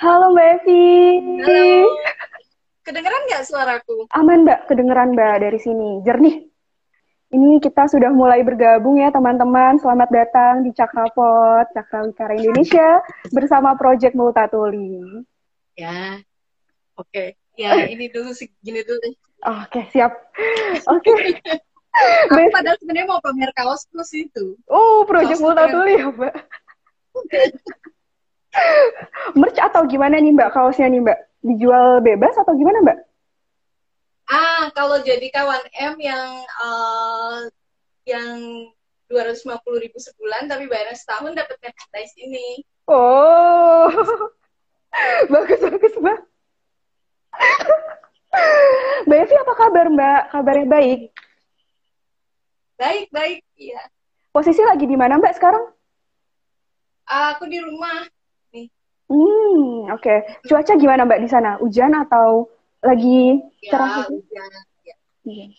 Halo Mbak Evi. Halo. Kedengeran nggak suaraku? Aman Mbak, kedengeran Mbak dari sini. Jernih. Ini kita sudah mulai bergabung ya teman-teman. Selamat datang di Cakrapot, Cakrawikara Indonesia bersama Project Multatuli. Ya, oke. Okay. Ya, ini dulu segini dulu. Oh, Oke, okay, siap. Oke. Okay. Aku padahal sebenarnya mau pamer kaos plus itu. Oh, Project Multatuli ya, Mbak. Merch atau gimana nih Mbak kaosnya nih Mbak? Dijual bebas atau gimana Mbak? Ah, kalau jadi kawan M yang uh, yang 250 ribu sebulan tapi bayarnya setahun dapat merchandise ini. Oh, bagus bagus mbak. Mbak Evi apa kabar mbak? Kabarnya baik? Baik baik, iya. Posisi lagi di mana mbak sekarang? Aku di rumah. Hmm, oke. Okay. Cuaca gimana mbak di sana? Hujan atau lagi ya, cerah gitu? Ya, ya.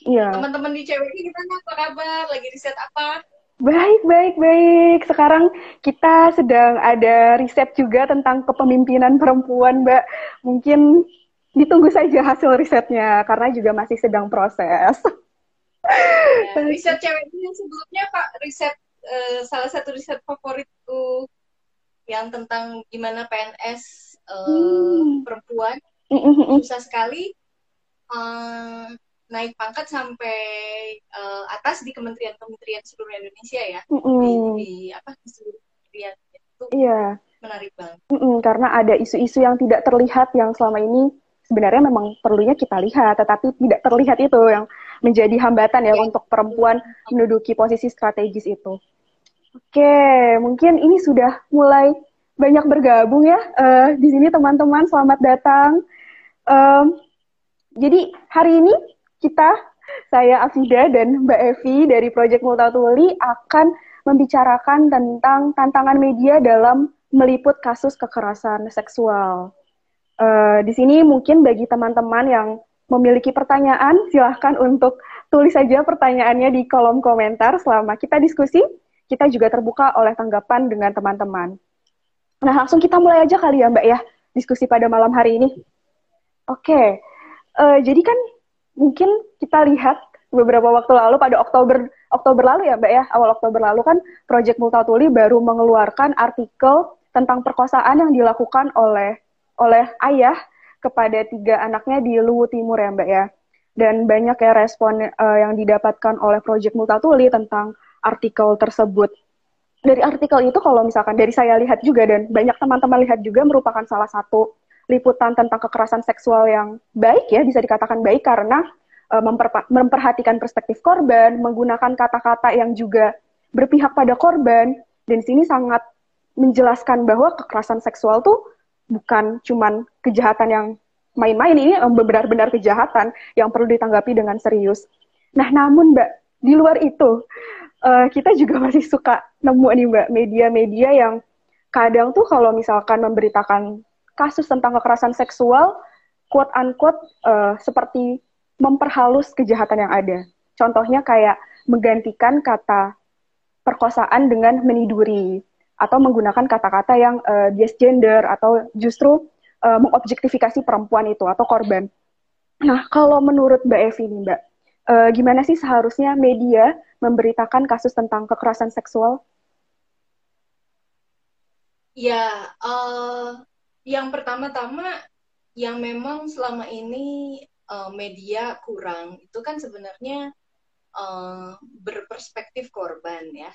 Iya. Teman-teman di ini gimana? Apa kabar? Lagi riset apa? Baik, baik, baik. Sekarang kita sedang ada riset juga tentang kepemimpinan perempuan, Mbak. Mungkin ditunggu saja hasil risetnya, karena juga masih sedang proses. Ya, riset cewek ini yang sebelumnya, Pak, riset uh, salah satu riset favoritku yang tentang gimana PNS uh, hmm. perempuan susah sekali um, naik pangkat sampai uh, atas di kementerian-kementerian seluruh Indonesia ya mm -hmm. di, di apa di seluruh kementerian itu iya. menarik banget mm -hmm, karena ada isu-isu yang tidak terlihat yang selama ini sebenarnya memang perlunya kita lihat tetapi tidak terlihat itu yang menjadi hambatan ya, ya. untuk perempuan menduduki posisi strategis itu oke mungkin ini sudah mulai banyak bergabung ya uh, di sini teman-teman selamat datang Um, jadi hari ini kita, saya Afida dan Mbak Evi dari Project Multatuli akan membicarakan tentang tantangan media dalam meliput kasus kekerasan seksual. Uh, di sini mungkin bagi teman-teman yang memiliki pertanyaan, silahkan untuk tulis saja pertanyaannya di kolom komentar selama kita diskusi. Kita juga terbuka oleh tanggapan dengan teman-teman. Nah, langsung kita mulai aja kali ya Mbak ya, diskusi pada malam hari ini. Oke, okay. uh, eh, jadi kan mungkin kita lihat beberapa waktu lalu pada Oktober Oktober lalu ya Mbak ya, awal Oktober lalu kan Project Multatuli baru mengeluarkan artikel tentang perkosaan yang dilakukan oleh oleh ayah kepada tiga anaknya di Luwu Timur ya Mbak ya. Dan banyak ya respon uh, yang didapatkan oleh Project Multatuli tentang artikel tersebut. Dari artikel itu kalau misalkan dari saya lihat juga dan banyak teman-teman lihat juga merupakan salah satu liputan tentang kekerasan seksual yang baik ya bisa dikatakan baik karena uh, memperhatikan perspektif korban, menggunakan kata-kata yang juga berpihak pada korban dan di sini sangat menjelaskan bahwa kekerasan seksual tuh bukan cuman kejahatan yang main-main ini benar-benar kejahatan yang perlu ditanggapi dengan serius. Nah, namun Mbak, di luar itu uh, kita juga masih suka nemu nih Mbak media-media yang kadang tuh kalau misalkan memberitakan kasus tentang kekerasan seksual quote unquote uh, seperti memperhalus kejahatan yang ada. Contohnya kayak menggantikan kata perkosaan dengan meniduri atau menggunakan kata-kata yang uh, bias gender atau justru uh, mengobjektifikasi perempuan itu atau korban. Nah, kalau menurut Mbak Evi nih, Mbak, uh, gimana sih seharusnya media memberitakan kasus tentang kekerasan seksual? Ya, uh, yang pertama-tama yang memang selama ini uh, media kurang itu kan sebenarnya uh, berperspektif korban ya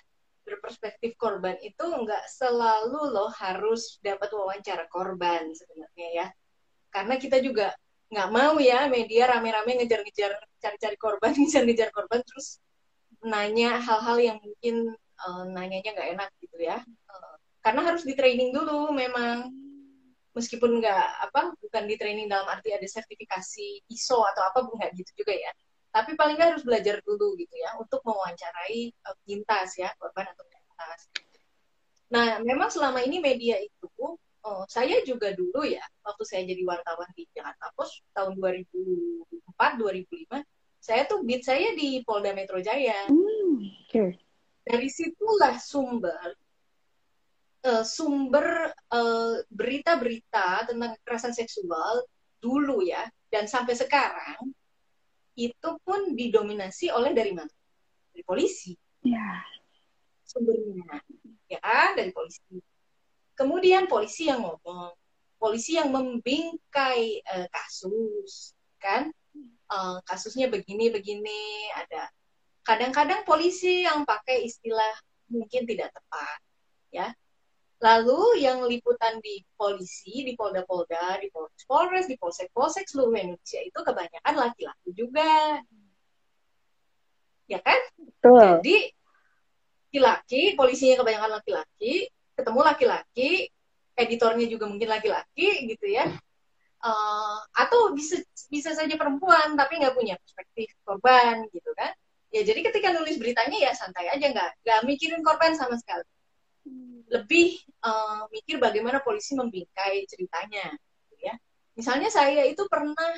berperspektif korban itu nggak selalu loh harus dapat wawancara korban sebenarnya ya karena kita juga nggak mau ya media rame-rame ngejar-ngejar cari-cari korban ngejar-ngejar korban terus nanya hal-hal yang mungkin uh, nanyanya nggak enak gitu ya. Uh, karena harus di training dulu memang. Meskipun nggak apa bukan di training dalam arti ada sertifikasi ISO atau apa nggak gitu juga ya. Tapi paling nggak harus belajar dulu gitu ya untuk mewawancarai uh, ya korban atau pintas. Nah memang selama ini media itu oh, saya juga dulu ya waktu saya jadi wartawan di Jakarta Post tahun 2004 2005 saya tuh beat saya di Polda Metro Jaya hmm, okay. dari situlah sumber uh, sumber berita-berita uh, tentang kekerasan seksual dulu ya dan sampai sekarang itu pun didominasi oleh dari mana? Dari polisi. Ya. Sumbernya ya dari polisi. Kemudian polisi yang ngomong, polisi yang membingkai uh, kasus, kan? Uh, kasusnya begini-begini, ada kadang-kadang polisi yang pakai istilah mungkin tidak tepat, ya. Lalu yang liputan di polisi, di polda-polda, di polres-polres, di polsek-polsek seluruh Indonesia itu kebanyakan laki-laki juga. Ya kan? Betul. Jadi laki-laki, polisinya kebanyakan laki-laki, ketemu laki-laki, editornya juga mungkin laki-laki gitu ya. Uh, atau bisa bisa saja perempuan tapi nggak punya perspektif korban gitu kan. Ya jadi ketika nulis beritanya ya santai aja nggak nggak mikirin korban sama sekali lebih uh, mikir bagaimana polisi membingkai ceritanya gitu ya misalnya saya itu pernah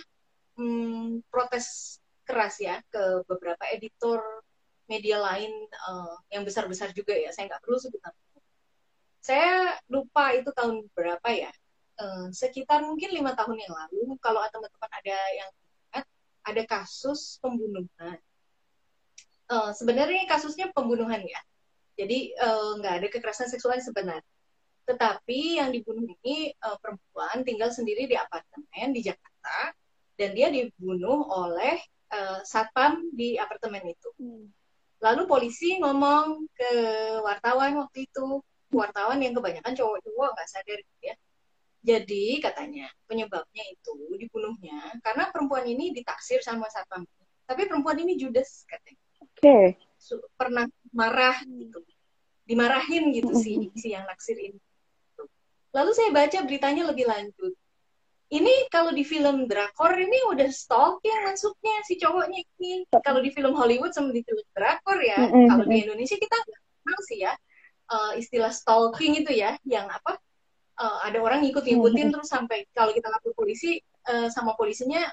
hmm, protes keras ya ke beberapa editor media lain uh, yang besar-besar juga ya saya nggak perlu sebut nama saya lupa itu tahun berapa ya uh, sekitar mungkin lima tahun yang lalu kalau teman-teman ada yang ingat ada kasus pembunuhan uh, sebenarnya kasusnya pembunuhan ya jadi eh, nggak uh, ada kekerasan seksual yang sebenarnya. Tetapi yang dibunuh ini uh, perempuan tinggal sendiri di apartemen di Jakarta dan dia dibunuh oleh uh, satpam di apartemen itu. Hmm. Lalu polisi ngomong ke wartawan waktu itu, wartawan yang kebanyakan cowok-cowok nggak sadar gitu ya. Jadi katanya penyebabnya itu dibunuhnya karena perempuan ini ditaksir sama satpam. Tapi perempuan ini judes katanya. Oke. Okay pernah marah gitu dimarahin gitu si si yang naksir ini lalu saya baca beritanya lebih lanjut ini kalau di film drakor ini udah stalking masuknya si cowoknya ini kalau di film Hollywood sama di film drakor ya kalau di Indonesia kita nggak kenal sih ya uh, istilah stalking itu ya yang apa uh, ada orang ngikut-ngikutin terus sampai kalau kita lapor polisi uh, sama polisinya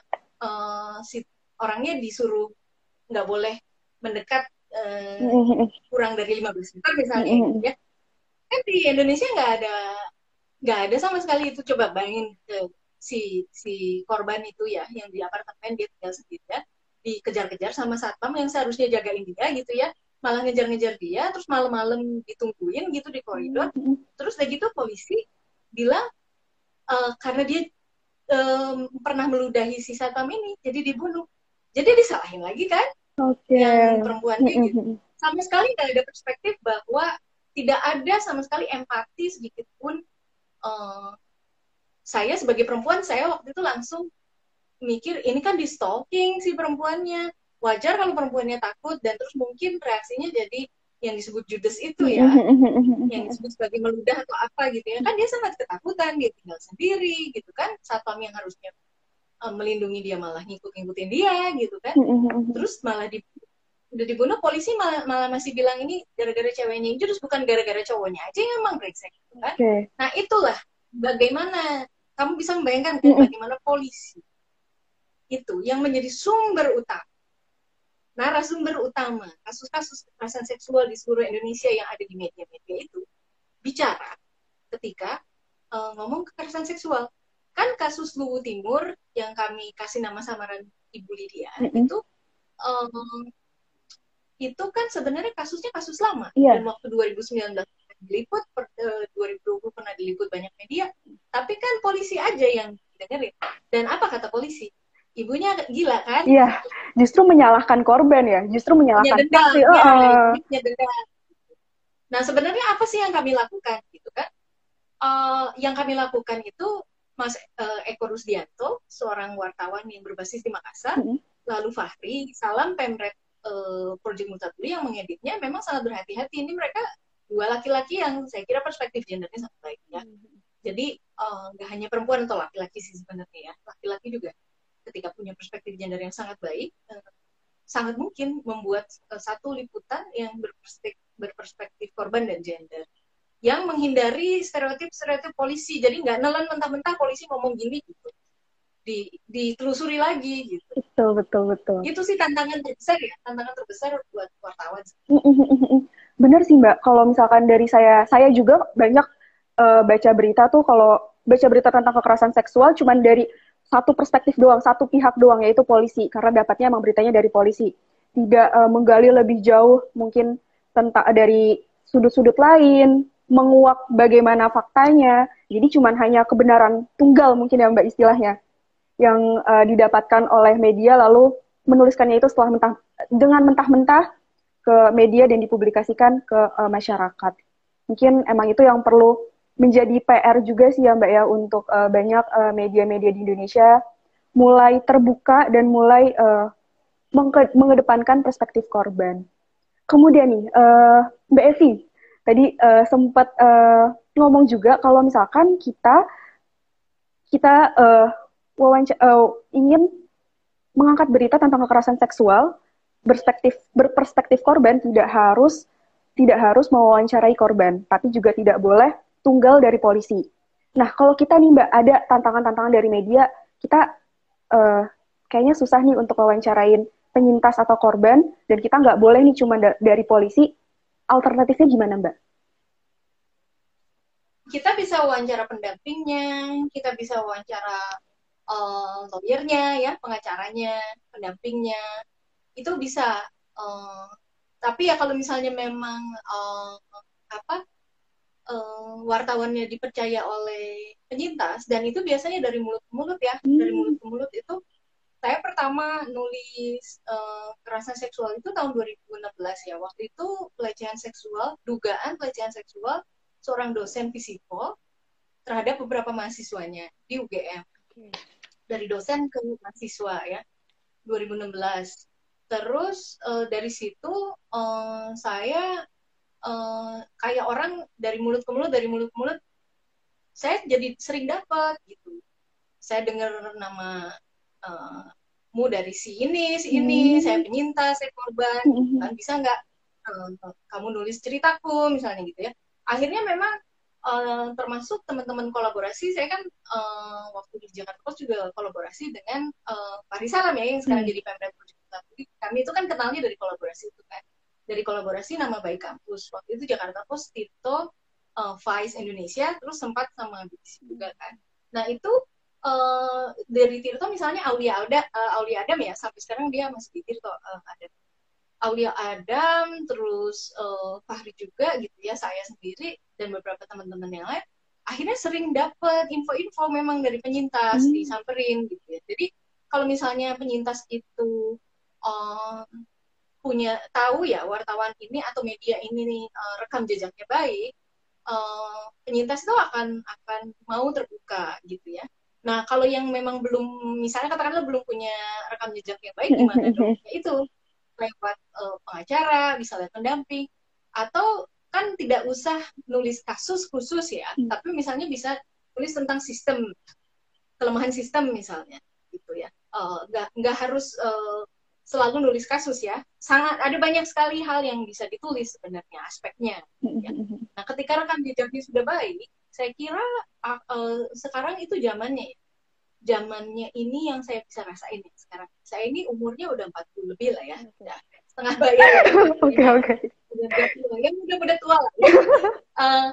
uh, si orangnya disuruh nggak boleh mendekat uh, kurang dari 15 meter misalnya mm-hmm. ya. Kan di Indonesia nggak ada nggak ada sama sekali itu. Coba bayangin ke si si korban itu ya yang di apartemen dia tinggal sendiri ya dikejar-kejar sama satpam yang seharusnya jagain dia gitu ya malah ngejar-ngejar dia terus malam-malam ditungguin gitu di koridor mm-hmm. terus udah gitu polisi bilang uh, karena dia um, pernah meludahi si satpam ini jadi dibunuh jadi disalahin lagi kan okay. yang perempuan ini gitu. sama sekali nggak ada perspektif bahwa tidak ada sama sekali empati sedikit pun uh, saya sebagai perempuan saya waktu itu langsung mikir ini kan di stalking si perempuannya wajar kalau perempuannya takut dan terus mungkin reaksinya jadi yang disebut judes itu ya. Yang disebut sebagai meludah atau apa gitu ya. Kan dia sangat ketakutan dia tinggal sendiri gitu kan. Satpam yang harusnya uh, melindungi dia malah ngikut-ngikutin dia gitu kan. Terus malah di udah dibunuh polisi malah, malah masih bilang ini gara-gara ceweknya itu terus bukan gara-gara cowoknya aja yang emang brengsek gitu kan. Okay. nah itulah bagaimana kamu bisa membayangkan kan bagaimana polisi itu yang menjadi sumber utama narasumber utama kasus-kasus kekerasan seksual di seluruh Indonesia yang ada di media-media itu bicara ketika uh, ngomong kekerasan seksual. Kan kasus Luwu Timur yang kami kasih nama samaran Ibu Lydia mm -hmm. itu um, itu kan sebenarnya kasusnya kasus lama. Yeah. dan waktu 2019 diliput per, uh, eh, 2020 pernah diliput banyak media. Tapi kan polisi aja yang dengerin. Dan apa kata polisi ibunya gila kan iya justru menyalahkan korban ya justru menyalahkan saksi uh. ya, nah sebenarnya apa sih yang kami lakukan gitu kan uh, yang kami lakukan itu Mas uh, Eko Rusdianto, seorang wartawan yang berbasis di Makassar, mm -hmm. lalu Fahri, salam Pemret uh, Project Multatuli yang mengeditnya memang sangat berhati-hati. Ini mereka dua laki-laki yang saya kira perspektif gendernya sangat baik ya. Mm -hmm. Jadi eh, nggak uh, hanya perempuan atau laki-laki sih sebenarnya ya, laki-laki juga ketika punya perspektif gender yang sangat baik, uh, sangat mungkin membuat uh, satu liputan yang berperspektif, berperspektif korban dan gender yang menghindari stereotip-stereotip polisi. Jadi nggak nelan mentah-mentah polisi ngomong gini gitu. Di, ditelusuri lagi gitu. Betul, betul, betul. Itu sih tantangan terbesar ya, tantangan terbesar buat wartawan. Bener sih Mbak, kalau misalkan dari saya, saya juga banyak uh, baca berita tuh kalau baca berita tentang kekerasan seksual cuman dari satu perspektif doang, satu pihak doang yaitu polisi karena dapatnya emang beritanya dari polisi. Tidak uh, menggali lebih jauh mungkin tentang dari sudut-sudut lain, menguak bagaimana faktanya. Jadi cuman hanya kebenaran tunggal mungkin ya Mbak istilahnya yang uh, didapatkan oleh media lalu menuliskannya itu setelah mentah dengan mentah-mentah ke media dan dipublikasikan ke uh, masyarakat. Mungkin emang itu yang perlu menjadi PR juga sih ya Mbak ya untuk uh, banyak media-media uh, di Indonesia mulai terbuka dan mulai uh, mengedepankan perspektif korban. Kemudian nih uh, Mbak Evi tadi uh, sempat uh, ngomong juga kalau misalkan kita kita uh, uh, ingin mengangkat berita tentang kekerasan seksual berspektif berperspektif korban tidak harus tidak harus mewawancarai korban, tapi juga tidak boleh tunggal dari polisi. Nah, kalau kita nih Mbak ada tantangan-tantangan dari media, kita uh, kayaknya susah nih untuk wawancarain penyintas atau korban, dan kita nggak boleh nih cuma da dari polisi. Alternatifnya gimana Mbak? Kita bisa wawancara pendampingnya, kita bisa wawancara uh, lawyernya ya pengacaranya pendampingnya itu bisa uh, tapi ya kalau misalnya memang uh, apa uh, wartawannya dipercaya oleh penyintas dan itu biasanya dari mulut ke mulut ya hmm. dari mulut ke mulut itu saya pertama nulis uh, kekerasan seksual itu tahun 2016 ya waktu itu pelecehan seksual dugaan pelecehan seksual seorang dosen fisiko terhadap beberapa mahasiswanya di UGM. Okay dari dosen ke mahasiswa ya 2016 terus uh, dari situ uh, saya uh, kayak orang dari mulut ke mulut dari mulut ke mulut saya jadi sering dapat gitu saya dengar nama uh, mu dari si ini si ini hmm. saya penyintas saya korban hmm. kan bisa nggak uh, kamu nulis ceritaku misalnya gitu ya akhirnya memang uh, termasuk teman-teman kolaborasi saya kan uh, waktu di Jakarta Post juga kolaborasi dengan uh, Pak Risalam ya yang sekarang hmm. jadi Pemda Project kami itu kan kenalnya dari kolaborasi itu kan dari kolaborasi nama baik kampus waktu itu Jakarta Post Tito uh, Vice Indonesia terus sempat sama BBC juga kan nah itu uh, dari Tirto misalnya Aulia Ada uh, Aulia Adam ya sampai sekarang dia masih di Tirto uh, ada Aulia Adam, terus uh, Fahri juga gitu ya, saya sendiri dan beberapa teman-teman yang lain, akhirnya sering dapat info-info memang dari penyintas hmm. disamperin gitu ya. Jadi kalau misalnya penyintas itu uh, punya tahu ya wartawan ini atau media ini nih uh, rekam jejaknya baik, uh, penyintas itu akan akan mau terbuka gitu ya. Nah kalau yang memang belum, misalnya katakanlah belum punya rekam jejak yang baik, gimana dong? Ya itu lewat uh, pengacara, bisa lewat pendamping, atau kan tidak usah nulis kasus khusus ya, hmm. tapi misalnya bisa tulis tentang sistem, kelemahan sistem misalnya, gitu ya. Uh, nggak harus uh, selalu nulis kasus ya. Sangat ada banyak sekali hal yang bisa ditulis sebenarnya aspeknya. Ya. Nah, ketika rekam jejaknya sudah baik, saya kira uh, uh, sekarang itu zamannya ya zamannya ini yang saya bisa rasain ya sekarang. Saya ini umurnya udah 40 lebih lah ya. Udah setengah bayar. Oke, oke. Udah yang udah-udah tua lah. Ya. Uh,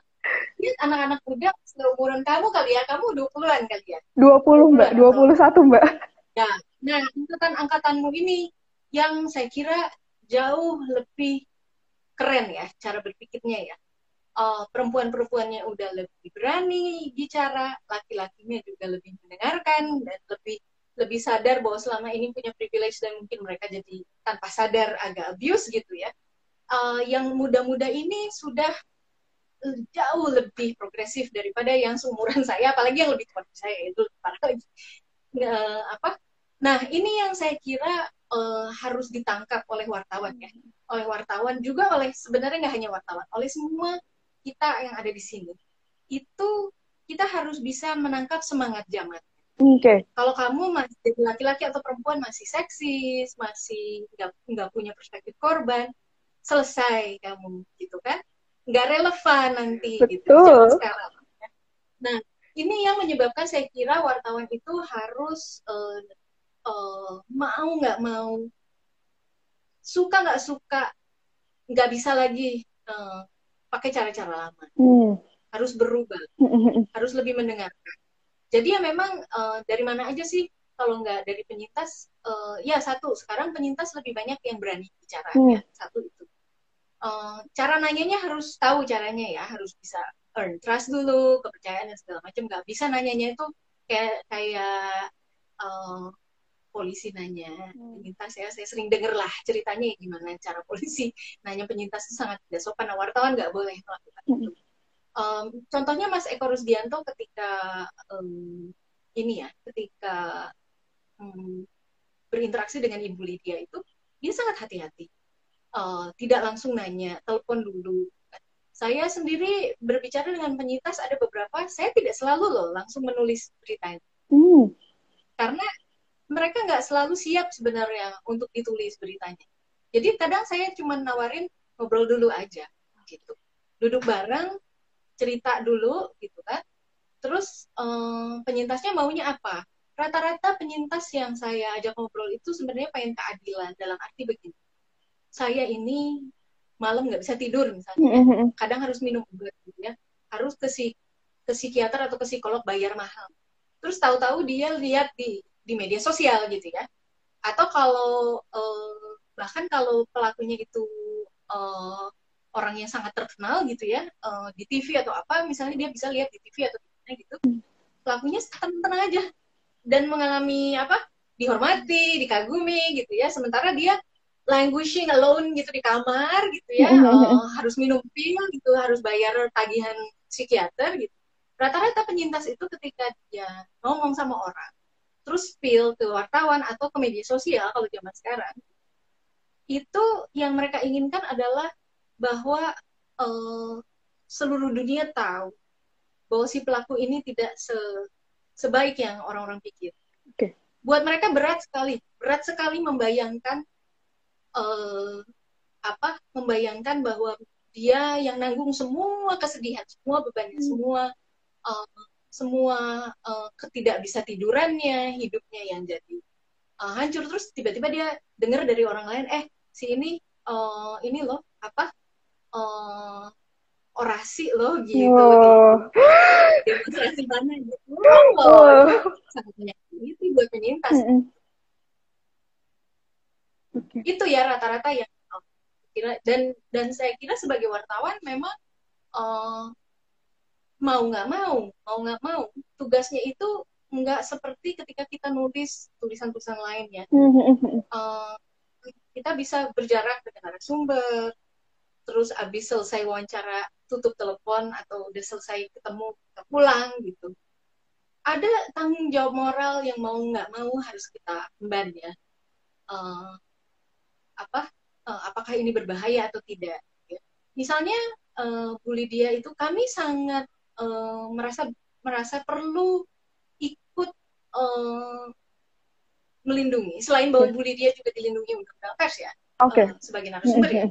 anak-anak muda seumuran kamu kali ya, kamu 20-an kali ya? 20, Mbak. 21, Mbak. Ya. Nah, angkatan-angkatanmu ini yang saya kira jauh lebih keren ya cara berpikirnya ya uh, perempuan-perempuannya udah lebih berani bicara, laki-lakinya juga lebih mendengarkan dan lebih lebih sadar bahwa selama ini punya privilege dan mungkin mereka jadi tanpa sadar agak abuse gitu ya. Uh, yang muda-muda ini sudah jauh lebih progresif daripada yang seumuran saya, apalagi yang lebih tua saya itu parah lagi. Uh, apa? Nah ini yang saya kira uh, harus ditangkap oleh wartawan ya, oleh wartawan juga oleh sebenarnya nggak hanya wartawan, oleh semua kita yang ada di sini itu kita harus bisa menangkap semangat zaman. Oke. Okay. Kalau kamu masih laki-laki atau perempuan masih seksis, masih nggak punya perspektif korban, selesai kamu gitu kan? Nggak relevan nanti gitu, Betul. gitu sekarang. Nah, ini yang menyebabkan saya kira wartawan itu harus uh, uh, mau nggak mau, suka nggak suka, nggak bisa lagi uh, pakai cara-cara lama. Hmm. harus berubah, harus lebih mendengarkan. Jadi ya memang uh, dari mana aja sih kalau nggak dari penyintas, uh, ya satu sekarang penyintas lebih banyak yang berani bicara, hmm. ya satu itu. Uh, cara nanyanya harus tahu caranya ya, harus bisa earn trust dulu, kepercayaan dan segala macam. Nggak bisa nanyanya itu kayak kayak uh, polisi nanya hmm. penyintas ya? Saya sering denger lah ceritanya gimana cara polisi nanya penyintas itu sangat tidak sopan. Nah, wartawan nggak boleh melakukan itu. Um, contohnya Mas Eko Rusdianto ketika um, ini ya ketika um, berinteraksi dengan Ibu Lydia itu dia sangat hati-hati. Uh, tidak langsung nanya telepon dulu. Saya sendiri berbicara dengan penyintas ada beberapa saya tidak selalu loh langsung menulis berita itu hmm. karena mereka nggak selalu siap sebenarnya untuk ditulis beritanya. Jadi kadang saya cuma nawarin ngobrol dulu aja gitu. Duduk bareng, cerita dulu gitu kan. Terus um, penyintasnya maunya apa? Rata-rata penyintas yang saya ajak ngobrol itu sebenarnya pengen keadilan dalam arti begini. Saya ini malam nggak bisa tidur misalnya, mm-hmm. kadang harus minum obat gitu ya, harus ke si ke psikiater atau ke psikolog bayar mahal. Terus tahu-tahu dia lihat di di media sosial gitu ya. Atau kalau uh, bahkan kalau pelakunya itu uh, orang yang sangat terkenal gitu ya uh, di TV atau apa misalnya dia bisa lihat di TV atau di gitu pelakunya tenang-tenang aja. Dan mengalami apa? Dihormati dikagumi gitu ya. Sementara dia languishing alone gitu di kamar gitu ya uh, harus minum pil gitu harus bayar tagihan psikiater gitu. Rata-rata penyintas itu ketika dia ngomong sama orang terus spill ke wartawan atau ke media sosial kalau zaman sekarang itu yang mereka inginkan adalah bahwa uh, seluruh dunia tahu bahwa si pelaku ini tidak se sebaik yang orang-orang pikir. Okay. Buat mereka berat sekali, berat sekali membayangkan uh, apa? Membayangkan bahwa dia yang nanggung semua kesedihan, semua bebannya, hmm. semua uh, semua uh, ketidak bisa tidurannya, hidupnya yang jadi uh, hancur terus tiba-tiba dia dengar dari orang lain, eh si ini uh, ini loh apa uh, orasi loh gitu, oh. demonstrasi mana gitu, oh. sangat itu buat penyintas. Mm -hmm. okay. Itu ya rata-rata yang kira dan dan saya kira sebagai wartawan memang uh, mau nggak mau mau nggak mau tugasnya itu nggak seperti ketika kita nulis tulisan-tulisan lain ya. Uh, kita bisa berjarak dengan narasumber terus abis selesai wawancara tutup telepon atau udah selesai ketemu kita pulang gitu. Ada tanggung jawab moral yang mau nggak mau harus kita emban ya. Uh, apa? Uh, apakah ini berbahaya atau tidak ya. misalnya uh, Bu Lydia itu kami sangat uh, merasa merasa perlu ikut uh, melindungi selain bahwa Bu Lydia juga dilindungi undang-undang pers ya okay. uh, sebagai narasumber ya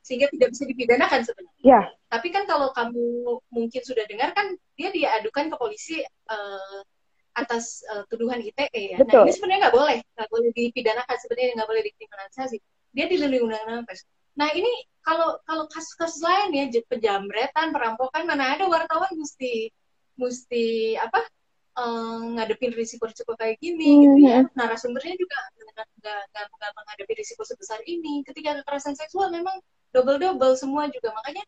sehingga tidak bisa dipidanakan sebenarnya. Yeah. Tapi kan kalau kamu mungkin sudah dengar kan dia diadukan ke polisi uh, atas uh, tuduhan ITE ya. Nah, Betul. Nah ini sebenarnya nggak boleh, nggak boleh dipidanakan sebenarnya nggak boleh dikriminalisasi. Dia dilindungi undang-undang pers. Nah ini kalau kalau kasus-kasus lain ya penjamretan, perampokan mana ada wartawan mesti mesti apa uh, ngadepin risiko-risiko kayak gini mm gitu ya. Narasumbernya juga nggak nggak menghadapi risiko sebesar ini. Ketika kekerasan seksual memang double-double semua juga makanya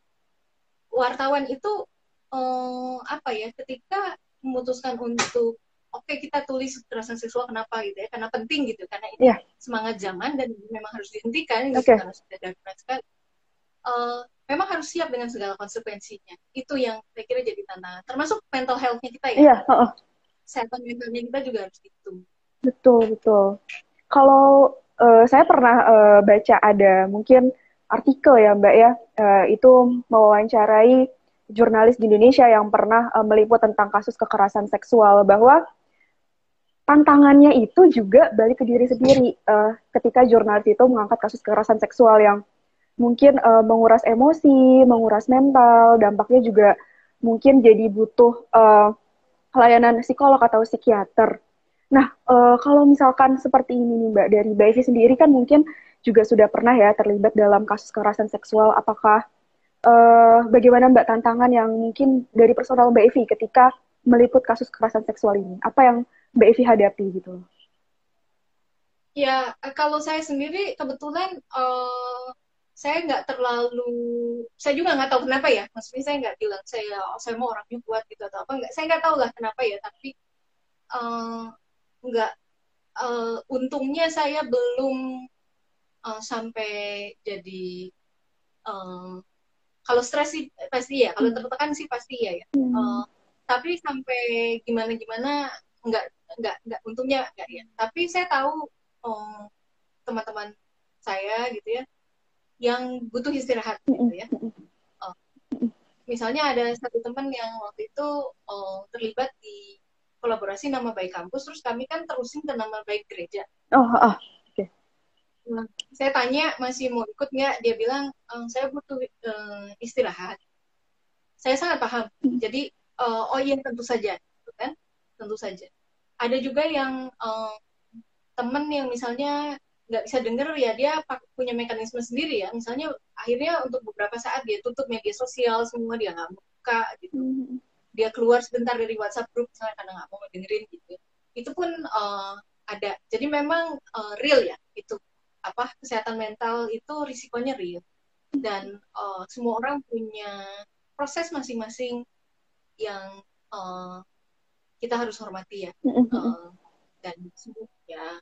wartawan itu uh, apa ya ketika memutuskan untuk oke okay, kita tulis kekerasan seksual kenapa gitu ya karena penting gitu karena ini yeah. semangat zaman dan memang harus dihentikan gitu okay. karena sudah darurat sekali. Uh, memang harus siap dengan segala konsekuensinya. Itu yang saya kira jadi tantangan. Termasuk mental healthnya kita ya. Yeah, uh -uh. kesehatan mentalnya kita juga harus dihitung. Betul betul. Kalau uh, saya pernah uh, baca ada mungkin artikel ya mbak ya. Uh, itu mewawancarai jurnalis di Indonesia yang pernah uh, meliput tentang kasus kekerasan seksual bahwa tantangannya itu juga balik ke diri sendiri uh, ketika jurnalis itu mengangkat kasus kekerasan seksual yang mungkin uh, menguras emosi, menguras mental, dampaknya juga mungkin jadi butuh uh, layanan psikolog atau psikiater. Nah, uh, kalau misalkan seperti ini nih Mbak, dari Mbak Evi sendiri kan mungkin juga sudah pernah ya terlibat dalam kasus kekerasan seksual, apakah uh, bagaimana Mbak tantangan yang mungkin dari personal Mbak Evi ketika meliput kasus kekerasan seksual ini? Apa yang Mbak Evi hadapi gitu? Ya, kalau saya sendiri kebetulan uh, saya nggak terlalu, saya juga nggak tahu kenapa ya. Maksudnya saya nggak bilang saya, oh, saya mau orangnya kuat gitu atau apa. Nggak, saya nggak tahu lah kenapa ya. Tapi uh, nggak, uh, untungnya saya belum uh, sampai jadi uh, kalau stres sih pasti ya kalau hmm. tertekan sih pasti ya ya uh, tapi sampai gimana gimana nggak nggak nggak untungnya nggak ya tapi saya tahu um, teman-teman saya gitu ya yang butuh istirahat gitu ya uh, misalnya ada satu teman yang waktu itu uh, terlibat di kolaborasi nama baik kampus terus kami kan terusin ke nama baik gereja oh, oh Nah, saya tanya masih mau ikut nggak? Dia bilang ehm, saya butuh uh, istirahat. Saya sangat paham. Jadi uh, oh iya tentu saja, gitu kan? Tentu saja. Ada juga yang uh, temen yang misalnya nggak bisa denger ya dia punya mekanisme sendiri ya. Misalnya akhirnya untuk beberapa saat dia tutup media sosial semua dia nggak buka gitu. Hmm. Dia keluar sebentar dari WhatsApp group misalnya karena nggak mau dengerin gitu. Itu pun uh, ada. Jadi memang uh, real ya itu apa kesehatan mental itu risikonya real dan uh, semua orang punya proses masing-masing yang uh, kita harus hormati ya. Uh, dan ya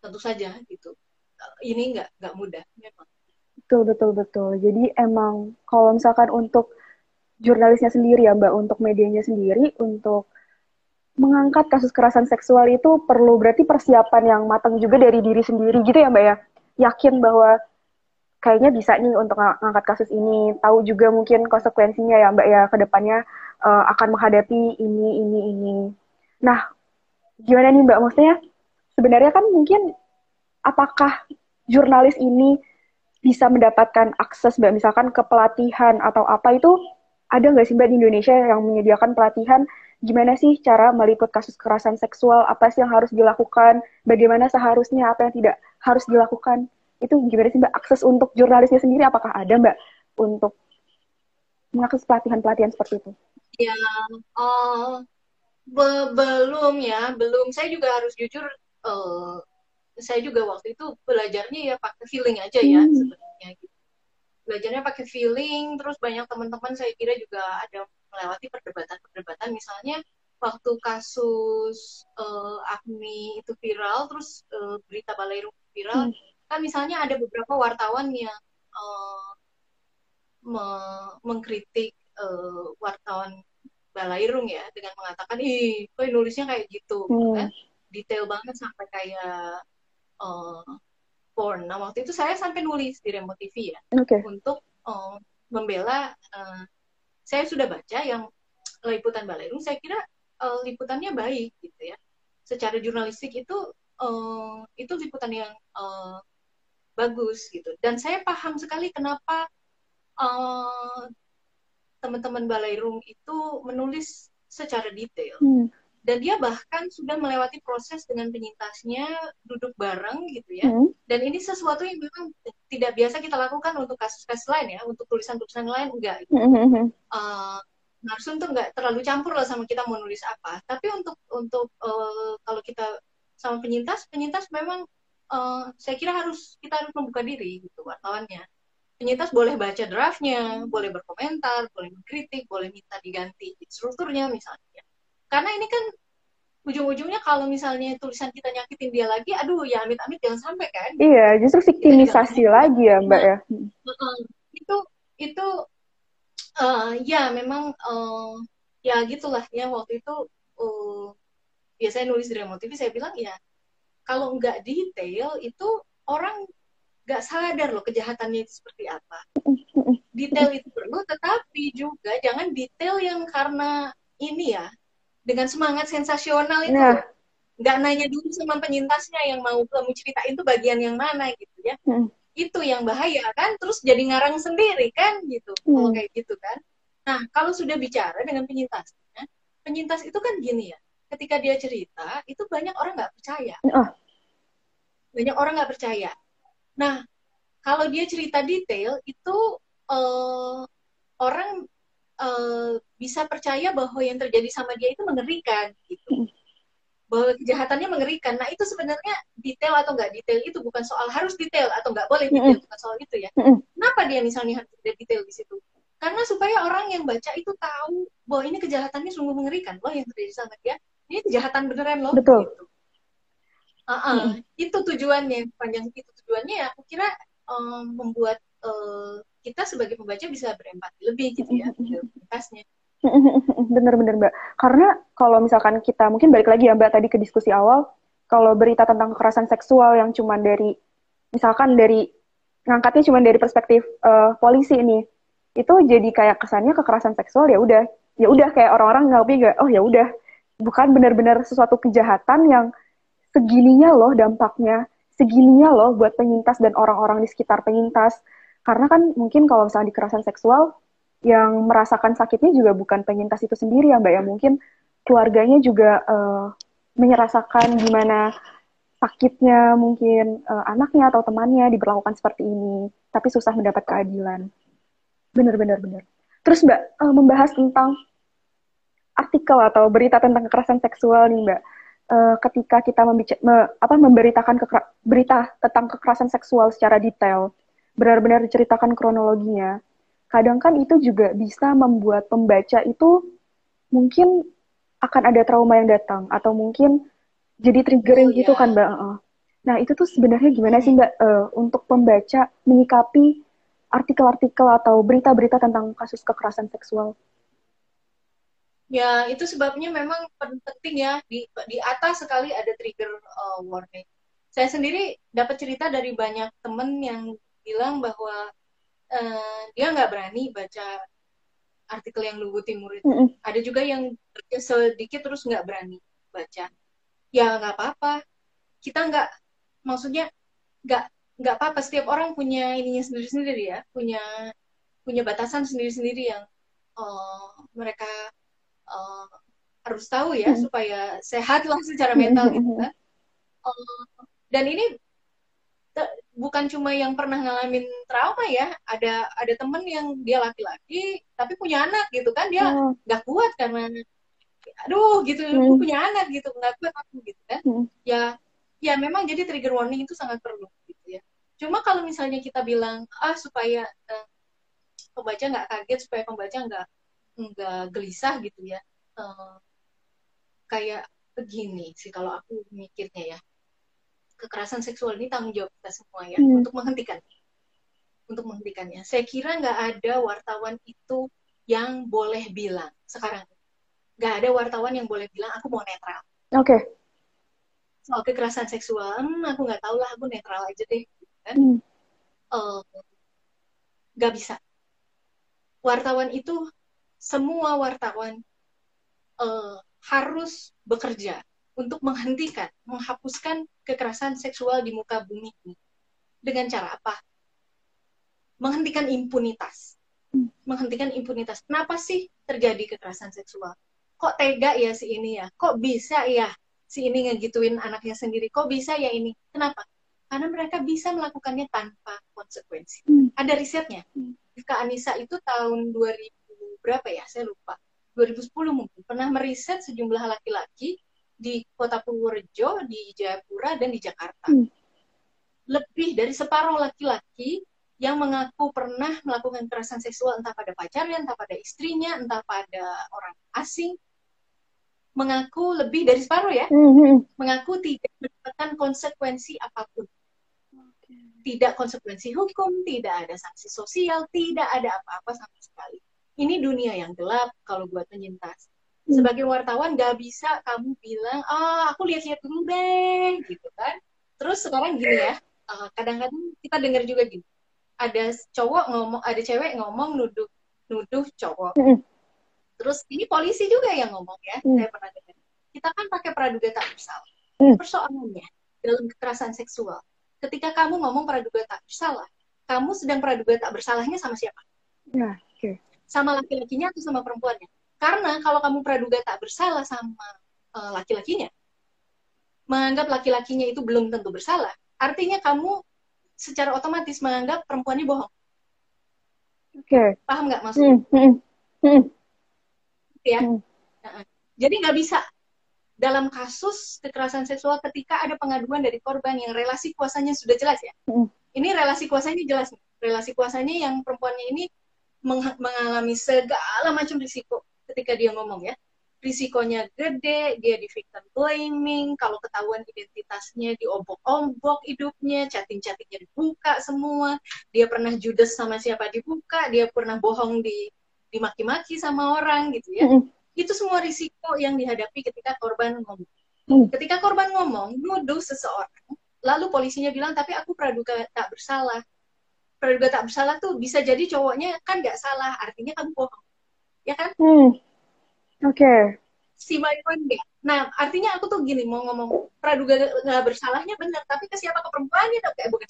tentu saja gitu. Uh, ini nggak nggak mudah memang. Betul betul betul. Jadi emang kalau misalkan untuk jurnalisnya sendiri ya mbak untuk medianya sendiri untuk mengangkat kasus kekerasan seksual itu perlu berarti persiapan yang matang juga dari diri sendiri gitu ya mbak ya? Yakin bahwa kayaknya bisa nih untuk ng ngangkat kasus ini, tahu juga mungkin konsekuensinya ya Mbak ya ke depannya uh, akan menghadapi ini, ini, ini. Nah, gimana nih Mbak? Maksudnya sebenarnya kan mungkin apakah jurnalis ini bisa mendapatkan akses Mbak misalkan ke pelatihan atau apa itu ada nggak sih Mbak di Indonesia yang menyediakan pelatihan gimana sih cara meliput kasus kekerasan seksual, apa sih yang harus dilakukan, bagaimana seharusnya, apa yang tidak harus dilakukan. Itu gimana sih Mbak, akses untuk jurnalisnya sendiri apakah ada Mbak untuk mengakses pelatihan-pelatihan seperti itu? Ya, uh, be belum ya, belum. Saya juga harus jujur, uh, saya juga waktu itu belajarnya ya pakai feeling aja ya hmm. sebenarnya. Gitu. Belajarnya pakai feeling, terus banyak teman-teman saya kira juga ada melewati perdebatan-perdebatan misalnya waktu kasus uh, Agni itu viral terus uh, berita Balairu viral hmm. kan misalnya ada beberapa wartawan yang uh, me mengkritik uh, wartawan Balairung ya dengan mengatakan ih kok nulisnya kayak gitu hmm. kan detail banget sampai kayak uh, porn. Nah waktu itu saya sampai nulis di Remote TV ya okay. untuk uh, membela uh, saya sudah baca yang liputan Balerung, saya kira uh, liputannya baik gitu ya. Secara jurnalistik itu uh, itu liputan yang uh, bagus gitu. Dan saya paham sekali kenapa uh, teman-teman Balerung itu menulis secara detail. Hmm dan dia bahkan sudah melewati proses dengan penyintasnya duduk bareng gitu ya hmm. dan ini sesuatu yang memang tidak biasa kita lakukan untuk kasus-kasus lain ya untuk tulisan-tulisan lain enggak gitu. hmm. uh, Narsum tuh nggak terlalu campur lah sama kita mau nulis apa tapi untuk untuk uh, kalau kita sama penyintas penyintas memang uh, saya kira harus kita harus membuka diri gitu wartawannya penyintas boleh baca draftnya boleh berkomentar boleh mengkritik boleh minta diganti strukturnya misalnya karena ini kan ujung-ujungnya kalau misalnya tulisan kita nyakitin dia lagi, aduh ya amit-amit jangan sampai kan. Iya, justru viktimisasi lagi ya Mbak ya. Nah, itu itu uh, ya memang uh, ya gitulah ya waktu itu uh, ya saya nulis di Remote TV saya bilang ya kalau nggak detail itu orang nggak sadar loh kejahatannya itu seperti apa. Detail itu perlu, tetapi juga jangan detail yang karena ini ya dengan semangat sensasional itu nah. nggak nanya dulu sama penyintasnya yang mau kamu ceritain itu bagian yang mana gitu ya hmm. itu yang bahaya kan terus jadi ngarang sendiri kan gitu hmm. kalau kayak gitu kan nah kalau sudah bicara dengan penyintasnya penyintas itu kan gini ya ketika dia cerita itu banyak orang nggak percaya oh. banyak orang nggak percaya nah kalau dia cerita detail itu uh, orang uh, bisa percaya bahwa yang terjadi sama dia itu mengerikan gitu bahwa kejahatannya mengerikan. Nah itu sebenarnya detail atau nggak detail itu bukan soal harus detail atau nggak boleh detail, bukan soal itu ya. Kenapa dia misalnya harus ada detail di situ? Karena supaya orang yang baca itu tahu bahwa ini kejahatannya sungguh mengerikan loh yang terjadi sama dia. Ini kejahatan beneran loh. Betul. Gitu. Uh -uh. Itu tujuannya, panjang itu tujuannya ya. Aku kira um, membuat uh, kita sebagai pembaca bisa berempati lebih gitu ya, realitasnya. Bener-bener Mbak. Karena kalau misalkan kita, mungkin balik lagi ya Mbak tadi ke diskusi awal, kalau berita tentang kekerasan seksual yang cuma dari, misalkan dari, ngangkatnya cuma dari perspektif uh, polisi ini, itu jadi kayak kesannya kekerasan seksual ya udah, ya udah kayak orang-orang nggak gak, oh ya udah, bukan benar-benar sesuatu kejahatan yang segininya loh dampaknya, segininya loh buat penyintas dan orang-orang di sekitar penyintas. Karena kan mungkin kalau misalnya di kekerasan seksual, yang merasakan sakitnya juga bukan penyintas itu sendiri ya Mbak ya. Mungkin keluarganya juga uh, menyerasakan gimana sakitnya mungkin uh, anaknya atau temannya diberlakukan seperti ini. Tapi susah mendapat keadilan. Benar-benar benar terus Mbak uh, membahas tentang artikel atau berita tentang kekerasan seksual nih Mbak uh, ketika kita me, apa memberitakan berita tentang kekerasan seksual secara detail benar-benar diceritakan kronologinya kadang kan itu juga bisa membuat pembaca itu mungkin akan ada trauma yang datang atau mungkin jadi triggering oh, gitu yeah. kan mbak. Nah itu tuh sebenarnya gimana sih mbak uh, untuk pembaca menyikapi artikel-artikel atau berita-berita tentang kasus kekerasan seksual? Ya itu sebabnya memang penting ya di di atas sekali ada trigger uh, warning. Saya sendiri dapat cerita dari banyak temen yang bilang bahwa uh, dia nggak berani baca artikel yang Lugu Timur itu. Mm -hmm. Ada juga yang sedikit terus nggak berani baca. Ya nggak apa-apa. Kita nggak, maksudnya nggak nggak apa-apa. Setiap orang punya ininya sendiri-sendiri ya, punya punya batasan sendiri-sendiri yang uh, mereka uh, harus tahu ya mm -hmm. supaya sehat lah secara mental gitu kan. Uh, dan ini bukan cuma yang pernah ngalamin trauma ya ada ada temen yang dia laki-laki tapi punya anak gitu kan dia hmm. nggak hmm. kuat karena aduh gitu hmm. punya anak gitu nggak kuat aku gitu kan hmm. ya ya memang jadi trigger warning itu sangat perlu gitu ya cuma kalau misalnya kita bilang ah supaya uh, pembaca nggak kaget supaya pembaca nggak nggak gelisah gitu ya uh, kayak begini sih kalau aku mikirnya ya kekerasan seksual ini tanggung jawab kita semua ya hmm. untuk menghentikan untuk menghentikannya. Saya kira nggak ada wartawan itu yang boleh bilang sekarang nggak ada wartawan yang boleh bilang aku mau netral. Oke. Okay. Soal kekerasan seksual, hmm, aku nggak tahu lah, aku netral aja deh. Kan? Hmm. Uh, nggak bisa. Wartawan itu semua wartawan uh, harus bekerja untuk menghentikan, menghapuskan kekerasan seksual di muka bumi ini. Dengan cara apa? Menghentikan impunitas. Menghentikan impunitas. Kenapa sih terjadi kekerasan seksual? Kok tega ya si ini ya? Kok bisa ya si ini ngegituin anaknya sendiri? Kok bisa ya ini? Kenapa? Karena mereka bisa melakukannya tanpa konsekuensi. Hmm. Ada risetnya. Hmm. Kak Anissa itu tahun 2000 berapa ya? Saya lupa. 2010 mungkin pernah meriset sejumlah laki-laki di kota Purworejo, di Jayapura, dan di Jakarta. Hmm. Lebih dari separuh laki-laki yang mengaku pernah melakukan kekerasan seksual entah pada pacarnya, entah pada istrinya, entah pada orang asing, mengaku lebih dari separuh ya, hmm, hmm. mengaku tidak mendapatkan konsekuensi apa pun. Tidak konsekuensi hukum, tidak ada sanksi sosial, tidak ada apa-apa sama sekali. Ini dunia yang gelap kalau buat penyintas Hmm. sebagai wartawan gak bisa kamu bilang ah aku lihat-lihat dulu deh gitu kan terus sekarang gini ya kadang kadang-kadang kita dengar juga gini ada cowok ngomong ada cewek ngomong nuduh nuduh cowok hmm. terus ini polisi juga yang ngomong ya hmm. saya pernah dengar kita kan pakai praduga tak bersalah hmm. persoalannya dalam kekerasan seksual ketika kamu ngomong praduga tak bersalah kamu sedang praduga tak bersalahnya sama siapa nah. Sama laki-lakinya atau sama perempuannya karena kalau kamu praduga tak bersalah sama uh, laki-lakinya, menganggap laki-lakinya itu belum tentu bersalah, artinya kamu secara otomatis menganggap perempuannya bohong. Oke. Okay. Paham nggak maksudnya? Hmm, hmm, hmm. Ya. Hmm. Jadi nggak bisa dalam kasus kekerasan seksual ketika ada pengaduan dari korban yang relasi kuasanya sudah jelas ya. Mm. Ini relasi kuasanya jelas. Relasi kuasanya yang perempuannya ini mengalami segala macam risiko ketika dia ngomong ya. Risikonya gede, dia di victim blaming, kalau ketahuan identitasnya diobok-obok hidupnya, chatting-chattingnya dibuka semua, dia pernah judes sama siapa dibuka, dia pernah bohong di dimaki-maki sama orang gitu ya. Mm itu semua risiko yang dihadapi ketika korban ngomong. Hmm. Ketika korban ngomong, nuduh seseorang, lalu polisinya bilang, tapi aku praduga tak bersalah. Praduga tak bersalah tuh bisa jadi cowoknya kan nggak salah, artinya kamu bohong. Ya kan? Hmm. Oke. Okay. Si Mayon deh. Nah, artinya aku tuh gini, mau ngomong praduga nggak bersalahnya benar, tapi ke siapa ke perempuannya? Kayak bukan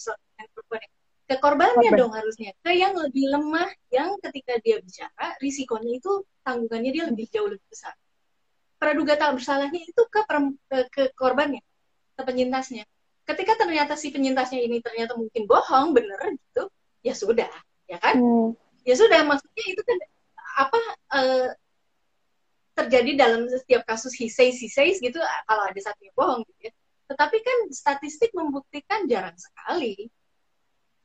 perempuannya ke korbannya Korban. dong harusnya ke yang lebih lemah yang ketika dia bicara risikonya itu tanggungannya dia lebih jauh lebih besar praduga tak bersalahnya itu ke, ke, ke korbannya ke penyintasnya ketika ternyata si penyintasnya ini ternyata mungkin bohong bener gitu ya sudah ya kan hmm. ya sudah maksudnya itu kan apa uh, terjadi dalam setiap kasus he says he says gitu kalau ada satu yang bohong gitu ya tetapi kan statistik membuktikan jarang sekali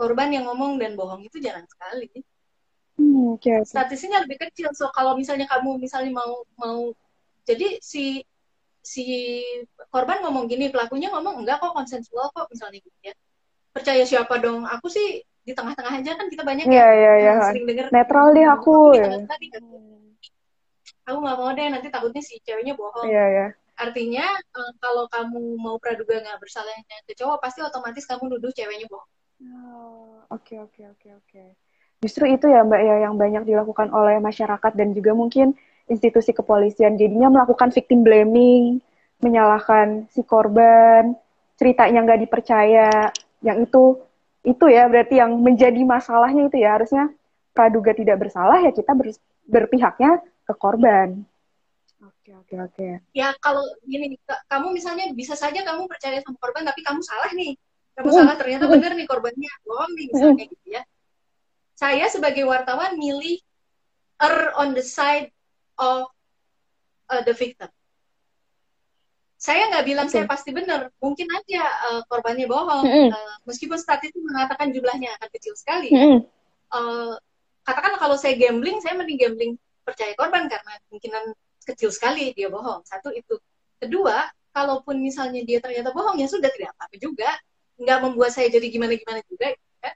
korban yang ngomong dan bohong itu jarang sekali. Hmm, okay, okay. Statistiknya lebih kecil. So kalau misalnya kamu misalnya mau mau jadi si si korban ngomong gini, pelakunya ngomong enggak kok konsensual kok misalnya gitu ya. Percaya siapa dong? Aku sih di tengah-tengah aja kan kita banyak yeah, ya yeah, yeah. sering dengar netral deh aku. Ya. Aku nggak mau deh nanti takutnya si ceweknya bohong. Yeah, yeah. Artinya uh, kalau kamu mau praduga nggak bersalahnya ke cowok pasti otomatis kamu nuduh ceweknya bohong. Oh, oke oke oke oke. Justru itu ya Mbak ya yang banyak dilakukan oleh masyarakat dan juga mungkin institusi kepolisian jadinya melakukan victim blaming, menyalahkan si korban, ceritanya nggak dipercaya, yang itu itu ya berarti yang menjadi masalahnya itu ya. Harusnya praduga tidak bersalah ya kita ber, berpihaknya ke korban. Oke oke oke. Ya kalau gini kamu misalnya bisa saja kamu percaya sama korban tapi kamu salah nih. Kamu uh, salah ternyata uh, benar nih korbannya bohong nih misalnya gitu ya. Saya sebagai wartawan milih er on the side of uh, the victim saya nggak bilang okay. saya pasti benar. Mungkin aja uh, korbannya bohong. Mm -hmm. uh, meskipun statistik mengatakan jumlahnya akan kecil sekali mm -hmm. uh, katakan kalau saya gambling saya mending gambling percaya korban karena kemungkinan kecil sekali dia bohong. Satu itu. Kedua kalaupun misalnya dia ternyata bohong ya sudah tidak apa-apa juga. Nggak membuat saya jadi gimana gimana juga ya.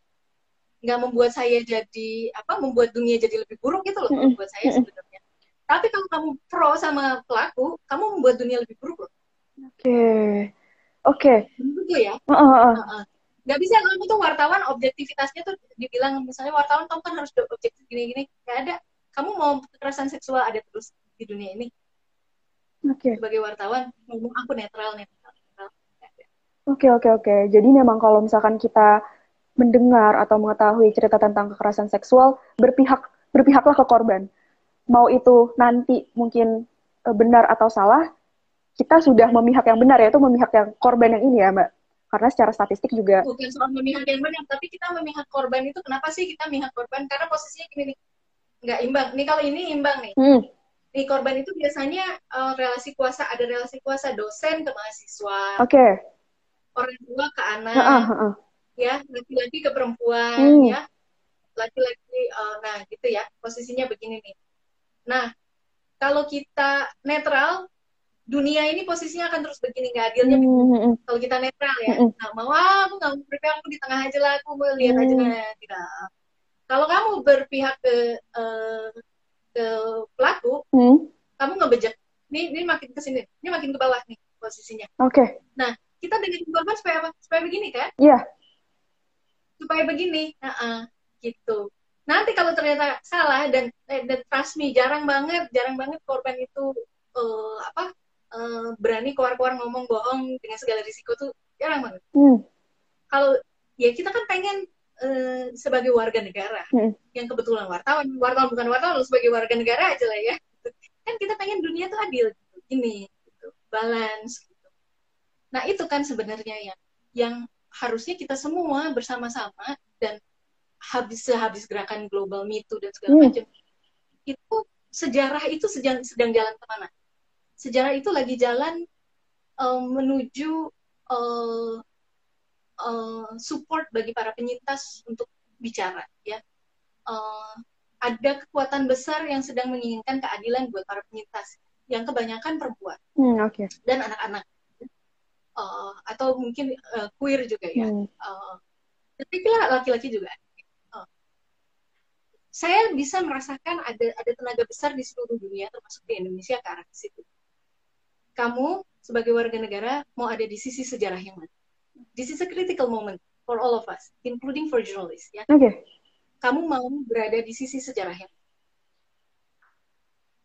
nggak membuat saya jadi apa membuat dunia jadi lebih buruk gitu loh membuat saya sebenarnya. Tapi kalau kamu pro sama pelaku kamu membuat dunia lebih buruk loh oke okay. oke okay. begitu ya uh, uh, uh. Uh, nggak bisa kamu tuh wartawan objektivitasnya tuh dibilang misalnya wartawan kamu kan harus objektif gini-gini nggak ada kamu mau kekerasan seksual ada terus di dunia ini okay. sebagai wartawan ngomong aku netral netral Oke, oke, oke. Jadi memang kalau misalkan kita mendengar atau mengetahui cerita tentang kekerasan seksual, berpihak berpihaklah ke korban. Mau itu nanti mungkin e, benar atau salah, kita sudah memihak yang benar yaitu memihak yang korban yang ini ya, Mbak. Karena secara statistik juga bukan soal memihak yang benar, tapi kita memihak korban itu kenapa sih kita memihak korban? Karena posisinya gini nih, nggak imbang. Nih kalau ini imbang nih. Hmm. Nih korban itu biasanya uh, relasi kuasa ada relasi kuasa dosen ke mahasiswa. Oke. Okay orang tua ke anak, uh, uh, uh. ya laki-laki ke perempuan, uh. ya laki-laki, uh, nah gitu ya posisinya begini nih. Nah kalau kita netral, dunia ini posisinya akan terus begini nggak adilnya. Uh, uh, Kalau kita netral ya, uh, uh. mau ah, aku nggak mau berpihak aku di tengah aja lah, aku mau lihat uh. aja nah, tidak. Kalau kamu berpihak ke uh, ke pelaku, uh. kamu ngebejek. Ini, ini makin ke sini, ini makin ke bawah nih posisinya. Oke. Okay. Nah, kita dengan korban supaya apa? Supaya begini kan? Iya. Yeah. Supaya begini, uh -uh, gitu. Nanti kalau ternyata salah dan eh, dan trust me, jarang banget, jarang banget korban itu uh, apa uh, berani keluar-keluar ngomong bohong dengan segala risiko tuh jarang banget. Mm. Kalau ya kita kan pengen uh, sebagai warga negara mm. yang kebetulan wartawan, wartawan bukan wartawan, sebagai warga negara aja lah ya. Kan kita pengen dunia tuh adil, gitu. ini, gitu. balance, Nah, itu kan sebenarnya yang yang harusnya kita semua bersama-sama dan habis sehabis gerakan global mitu dan segala hmm. macam itu sejarah itu sedang sedang jalan ke mana sejarah itu lagi jalan uh, menuju uh, uh, support bagi para penyintas untuk bicara ya. Uh, ada kekuatan besar yang sedang menginginkan keadilan buat para penyintas yang kebanyakan perempuan hmm, okay. dan anak-anak. Uh, atau mungkin uh, queer juga ya. Hmm. uh, tapi laki-laki juga. Uh, saya bisa merasakan ada ada tenaga besar di seluruh dunia termasuk di Indonesia ke arah situ kamu sebagai warga negara mau ada di sisi sejarah yang mana? This is a critical moment for all of us including for journalists ya. Okay. kamu mau berada di sisi sejarah yang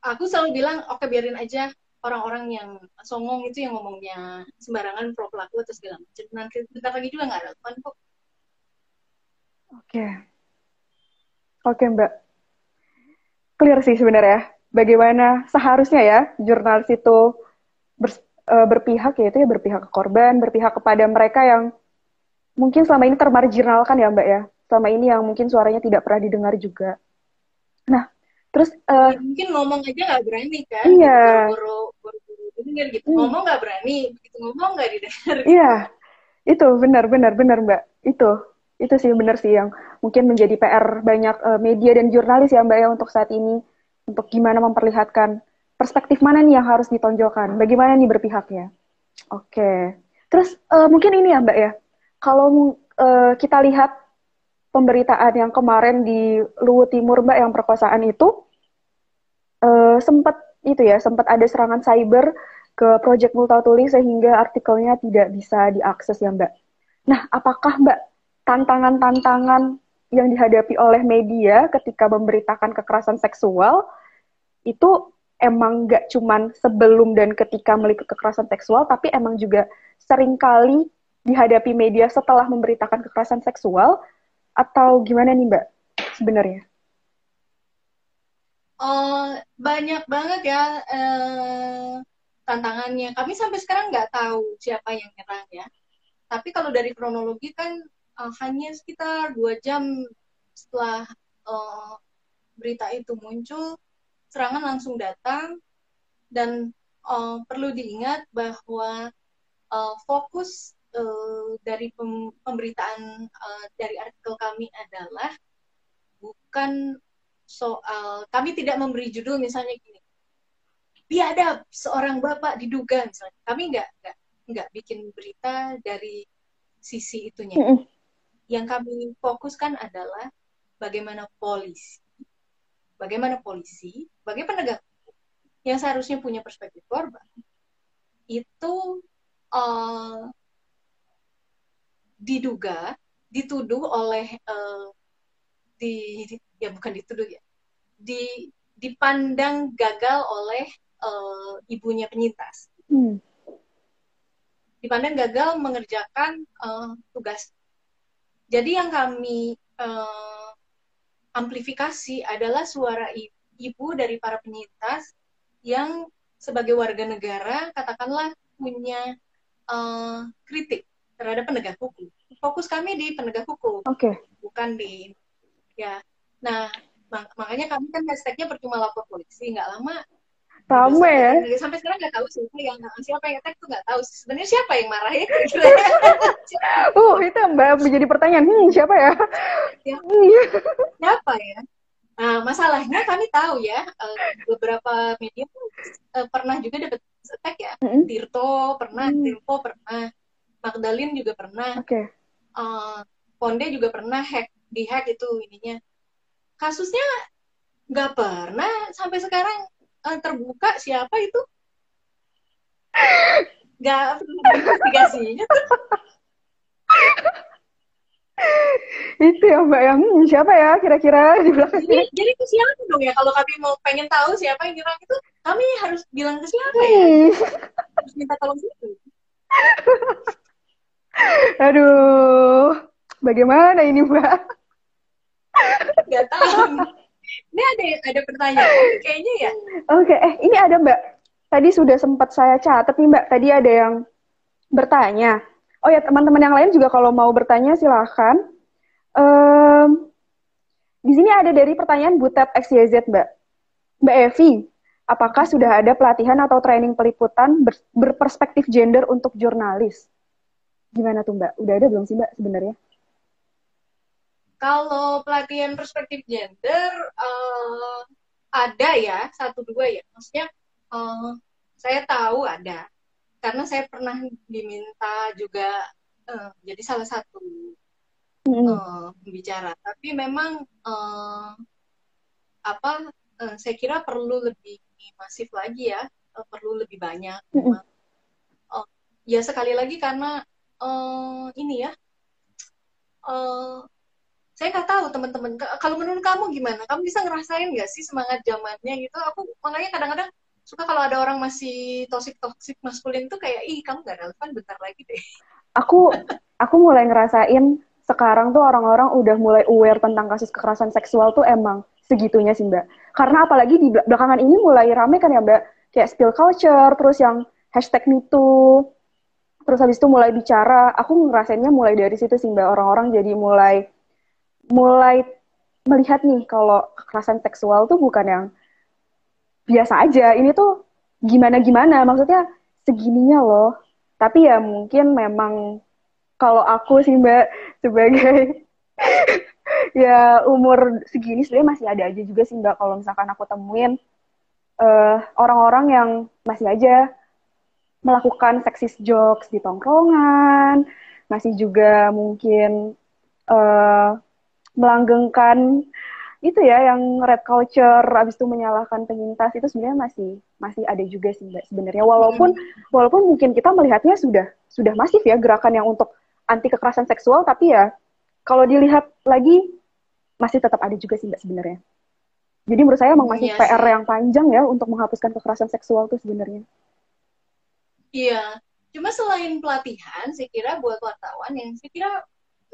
aku selalu bilang oke okay, biarin aja orang-orang yang songong itu yang ngomongnya sembarangan pro pelaku atau segala macam. Nanti bentar lagi juga nggak relevan kok. Oke. Okay. oke okay, mbak. Clear sih sebenarnya bagaimana seharusnya ya jurnalis itu ber, uh, berpihak ya itu ya berpihak ke korban berpihak kepada mereka yang mungkin selama ini termarginalkan ya mbak ya selama ini yang mungkin suaranya tidak pernah didengar juga nah Terus uh, mungkin ngomong aja nggak berani kan? Iya. Buru-buru dengar gitu. Hmm. Ngomong nggak berani, begitu ngomong nggak didengar. Iya, itu benar benar benar mbak. Itu itu sih benar sih yang mungkin menjadi PR banyak uh, media dan jurnalis ya mbak ya untuk saat ini untuk gimana memperlihatkan perspektif mana nih yang harus ditonjolkan, bagaimana nih berpihaknya. Oke, okay. terus uh, mungkin ini ya mbak ya, kalau uh, kita lihat pemberitaan yang kemarin di Luwu Timur Mbak yang perkosaan itu uh, sempat itu ya sempat ada serangan cyber ke Project Multatuli sehingga artikelnya tidak bisa diakses ya Mbak. Nah, apakah Mbak tantangan-tantangan yang dihadapi oleh media ketika memberitakan kekerasan seksual itu emang nggak cuman sebelum dan ketika melihat kekerasan seksual, tapi emang juga sering kali dihadapi media setelah memberitakan kekerasan seksual atau gimana nih Mbak sebenarnya? Oh, banyak banget ya eh, tantangannya. Kami sampai sekarang nggak tahu siapa yang nyerang ya. Tapi kalau dari kronologi kan uh, hanya sekitar dua jam setelah uh, berita itu muncul, serangan langsung datang. Dan uh, perlu diingat bahwa uh, fokus uh, dari pem pemberitaan uh, dari artikel kami adalah bukan soal kami tidak memberi judul misalnya gini. Biadab seorang bapak diduga misalnya. Kami nggak nggak nggak bikin berita dari sisi itunya. Yang kami fokuskan adalah bagaimana polisi bagaimana polisi bagaimana penegak yang seharusnya punya perspektif korban itu uh, diduga dituduh oleh uh, di ya bukan dituduh ya di dipandang gagal oleh uh, ibunya penyintas hmm. dipandang gagal mengerjakan uh, tugas jadi yang kami uh, amplifikasi adalah suara ibu dari para penyintas yang sebagai warga negara katakanlah punya uh, kritik terhadap penegak hukum. Fokus kami di penegak hukum, okay. bukan di ya. Nah, mak makanya kami kan hashtagnya percuma lapor polisi, nggak lama. Rame ya. Sampai sekarang nggak tahu siapa yang siapa yang tag tuh nggak tahu. Sebenarnya siapa yang marah ya? uh, itu mbak menjadi pertanyaan. Hmm, siapa ya? ya siapa ya? Nah, masalahnya kami tahu ya, uh, beberapa media uh, pernah juga dapat attack ya. Mm -hmm. Tirto pernah, mm. Tirto pernah. Magdalene juga pernah. Oke. Okay. Uh, Ponde juga pernah hack di hack itu ininya. Kasusnya nggak pernah sampai sekarang terbuka siapa itu. Nggak investigasinya. itu ya mbak yang hmm, siapa ya kira-kira di belakang jadi, jadi ke siapa dong ya kalau kami mau pengen tahu siapa yang nyerang itu kami harus bilang ke siapa ya hmm. harus minta tolong siapa Aduh, bagaimana ini Mbak? Gak tahu. Ini ada ada pertanyaan kayaknya ya. Oke, eh ini ada Mbak. Tadi sudah sempat saya catat nih Mbak. Tadi ada yang bertanya. Oh ya teman-teman yang lain juga kalau mau bertanya silahkan. Um, di sini ada dari pertanyaan Butet XYZ, Mbak. Mbak Evi, apakah sudah ada pelatihan atau training peliputan ber berperspektif gender untuk jurnalis? Gimana tuh, Mbak? Udah ada belum sih, Mbak, sebenarnya? Kalau pelatihan perspektif gender, uh, ada ya, satu dua ya. Maksudnya, uh, saya tahu ada. Karena saya pernah diminta juga uh, jadi salah satu uh, pembicara. Tapi memang uh, apa uh, saya kira perlu lebih masif lagi ya, uh, perlu lebih banyak. Mm uh, ya sekali lagi karena uh, ini ya, uh, saya nggak tahu teman-teman. Kalau menurut kamu gimana? Kamu bisa ngerasain nggak sih semangat zamannya gitu? Aku makanya kadang-kadang suka kalau ada orang masih toxic toxic maskulin tuh kayak ih kamu gak relevan bentar lagi deh. Aku aku mulai ngerasain sekarang tuh orang-orang udah mulai aware tentang kasus kekerasan seksual tuh emang segitunya sih Mbak. Karena apalagi di belakangan ini mulai rame kan ya Mbak, kayak spill culture, terus yang hashtag MeToo, terus habis itu mulai bicara, aku ngerasainnya mulai dari situ sih Mbak, orang-orang jadi mulai mulai melihat nih kalau kekerasan seksual tuh bukan yang biasa aja, ini tuh gimana-gimana, maksudnya segininya loh. Tapi ya mungkin memang kalau aku sih Mbak sebagai ya umur segini sebenarnya masih ada aja juga sih mbak kalau misalkan aku temuin eh, orang-orang yang masih aja melakukan seksis jokes di tongkrongan masih juga mungkin uh, melanggengkan itu ya yang red culture abis itu menyalahkan penyintas itu sebenarnya masih masih ada juga sih mbak sebenarnya walaupun hmm. walaupun mungkin kita melihatnya sudah sudah masif ya gerakan yang untuk anti kekerasan seksual tapi ya kalau dilihat lagi masih tetap ada juga sih mbak sebenarnya. Jadi menurut saya emang masih iya PR yang panjang ya untuk menghapuskan kekerasan seksual tuh sebenarnya. Iya, cuma selain pelatihan, saya kira buat wartawan yang saya kira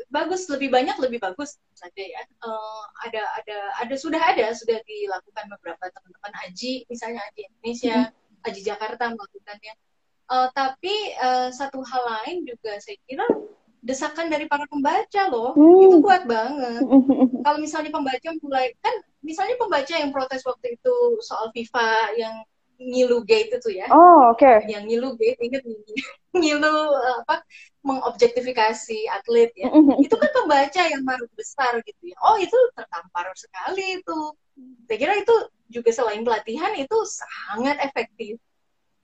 bagus lebih banyak lebih bagus saja ya. Uh, ada ada ada sudah ada sudah dilakukan beberapa teman-teman Aji misalnya Aji Indonesia, mm-hmm. Aji Jakarta melakukannya. Uh, tapi uh, satu hal lain juga saya kira desakan dari para pembaca loh hmm. itu kuat banget kalau misalnya pembaca mulai kan misalnya pembaca yang protes waktu itu soal FIFA yang ngilu gate itu ya oh oke okay. yang ngilu gate inget ngilu apa mengobjektifikasi atlet ya. Itu kan pembaca yang marut besar gitu ya. Oh itu tertampar sekali itu. Saya kira itu juga selain pelatihan itu sangat efektif.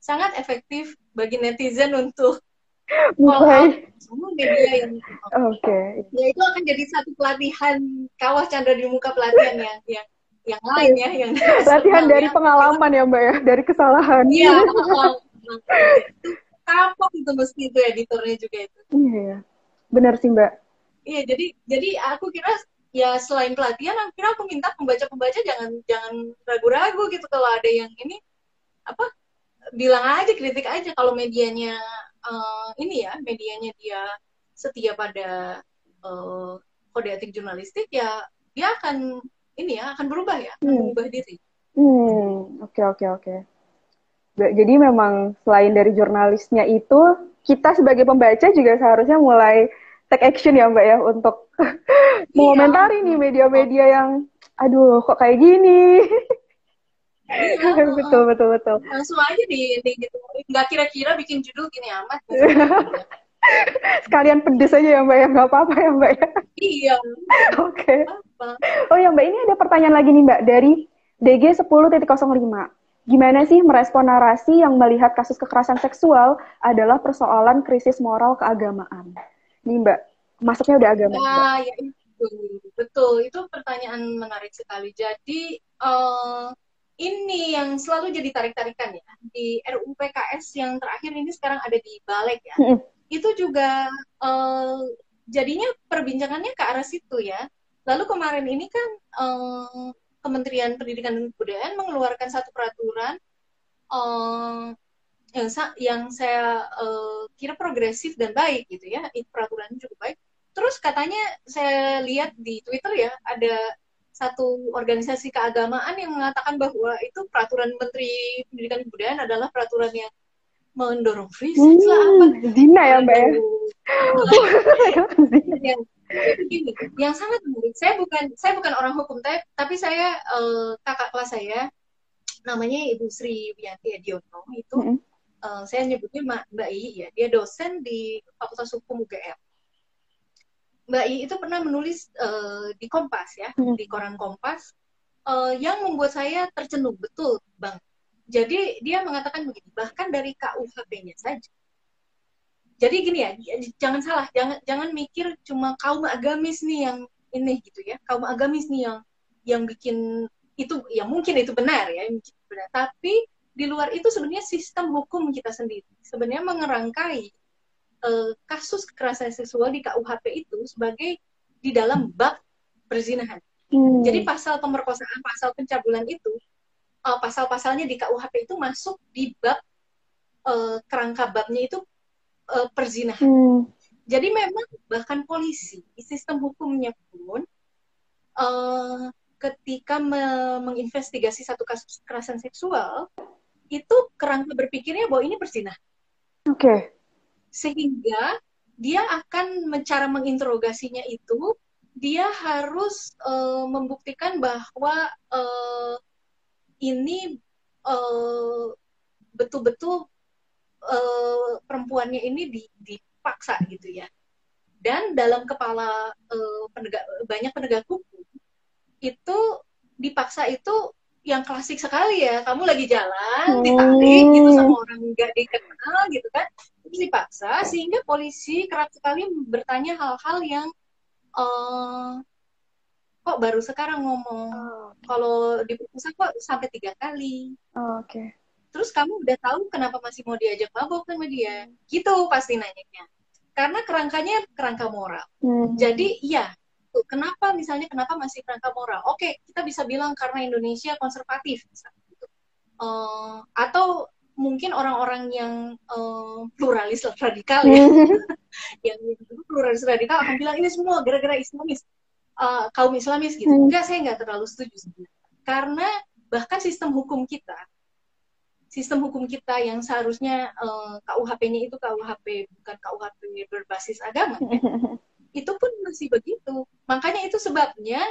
Sangat efektif bagi netizen untuk mulai. Semua media yang oke. Okay. ya itu akan jadi satu pelatihan kawah Chandra di muka pelatihan yang yang yang lain ya yang pelatihan dari pengalaman ya mbak ya dari kesalahan. Iya kapok itu mesti itu editornya juga itu iya benar sih mbak iya jadi jadi aku kira ya selain pelatihan aku kira aku minta pembaca pembaca jangan jangan ragu-ragu gitu kalau ada yang ini apa bilang aja kritik aja kalau medianya uh, ini ya medianya dia setia pada uh, kode etik jurnalistik ya dia akan ini ya akan berubah ya akan hmm. berubah diri. Hmm oke okay, oke okay, oke. Okay. Jadi memang selain dari jurnalisnya itu kita sebagai pembaca juga seharusnya mulai take action ya mbak ya untuk iya. mengomentari nih media-media yang aduh kok kayak gini. Iya, betul betul betul. Langsung aja di, di gitu. Nggak kira-kira bikin judul gini amat. Sekalian pedes aja ya Mbak ya, nggak apa-apa ya Mbak ya. Iya. Oke. Okay. Oh ya Mbak, ini ada pertanyaan lagi nih Mbak dari DG 10.05. Gimana sih merespon narasi yang melihat kasus kekerasan seksual adalah persoalan krisis moral keagamaan? Nih Mbak, masuknya udah agama. Nah, ya itu. Betul, itu pertanyaan menarik sekali. Jadi, uh, ini yang selalu jadi tarik-tarikan ya di RUU PKS yang terakhir ini sekarang ada di balik ya mm. itu juga uh, jadinya perbincangannya ke arah situ ya lalu kemarin ini kan uh, Kementerian Pendidikan dan Kebudayaan mengeluarkan satu peraturan uh, yang, yang saya uh, kira progresif dan baik gitu ya. Itu peraturannya cukup baik. Terus katanya saya lihat di Twitter ya ada satu organisasi keagamaan yang mengatakan bahwa itu peraturan Menteri Pendidikan dan Kebudayaan adalah peraturan yang mendorong free sex hmm, lah apa zina ya mbak ya begini, yang sangat menarik. Saya bukan saya bukan orang hukum, tapi saya uh, kakak kelas saya namanya Ibu Sri Wiyanti Ediono itu mm -hmm. uh, saya nyebutnya Mbak, Mbak I ya, dia dosen di Fakultas Hukum UGM. Mbak I itu pernah menulis uh, di Kompas ya, mm -hmm. di koran Kompas uh, yang membuat saya tercenung betul, Bang. Jadi dia mengatakan begini, bahkan dari KUHP-nya saja jadi gini ya jangan salah jangan jangan mikir cuma kaum agamis nih yang ini gitu ya. Kaum agamis nih yang yang bikin itu ya mungkin itu benar ya benar. Tapi di luar itu sebenarnya sistem hukum kita sendiri sebenarnya mengerangkai uh, kasus kekerasan seksual di KUHP itu sebagai di dalam bab perzinahan. Hmm. jadi pasal pemerkosaan pasal pencabulan itu uh, pasal-pasalnya di KUHP itu masuk di bab uh, kerangka babnya itu uh, perzinahan. Hmm. Jadi memang bahkan polisi, sistem hukumnya pun uh, ketika me menginvestigasi satu kasus kekerasan seksual, itu kerangka berpikirnya bahwa ini perzinahan. Oke. Okay. Sehingga dia akan mencara menginterogasinya itu, dia harus uh, membuktikan bahwa uh, ini betul-betul uh, perempuannya ini dipaksa gitu ya. Dan dalam kepala uh, penegak banyak penegak hukum itu dipaksa itu yang klasik sekali ya. Kamu lagi jalan oh. ditarik gitu sama orang nggak dikenal gitu kan. Terus dipaksa sehingga polisi kerap sekali bertanya hal-hal yang uh, kok baru sekarang ngomong. Oh. Kalau di kok sampai tiga kali. Oh, Oke. Okay terus kamu udah tahu kenapa masih mau diajak mabok sama dia? Gitu pasti nanyanya. Karena kerangkanya kerangka moral. Hmm. jadi iya. Kenapa misalnya kenapa masih kerangka moral? Oke kita bisa bilang karena Indonesia konservatif misalnya gitu. uh, atau mungkin orang-orang yang uh, pluralis radikal ya. Hmm. yang pluralis radikal akan bilang ini semua gara-gara Islamis. Uh, kaum Islamis gitu. Hmm. enggak saya nggak terlalu setuju sebenarnya. Karena bahkan sistem hukum kita sistem hukum kita yang seharusnya uh, eh, KUHP-nya itu KUHP bukan KUHP berbasis agama ya, itu pun masih begitu. Makanya itu sebabnya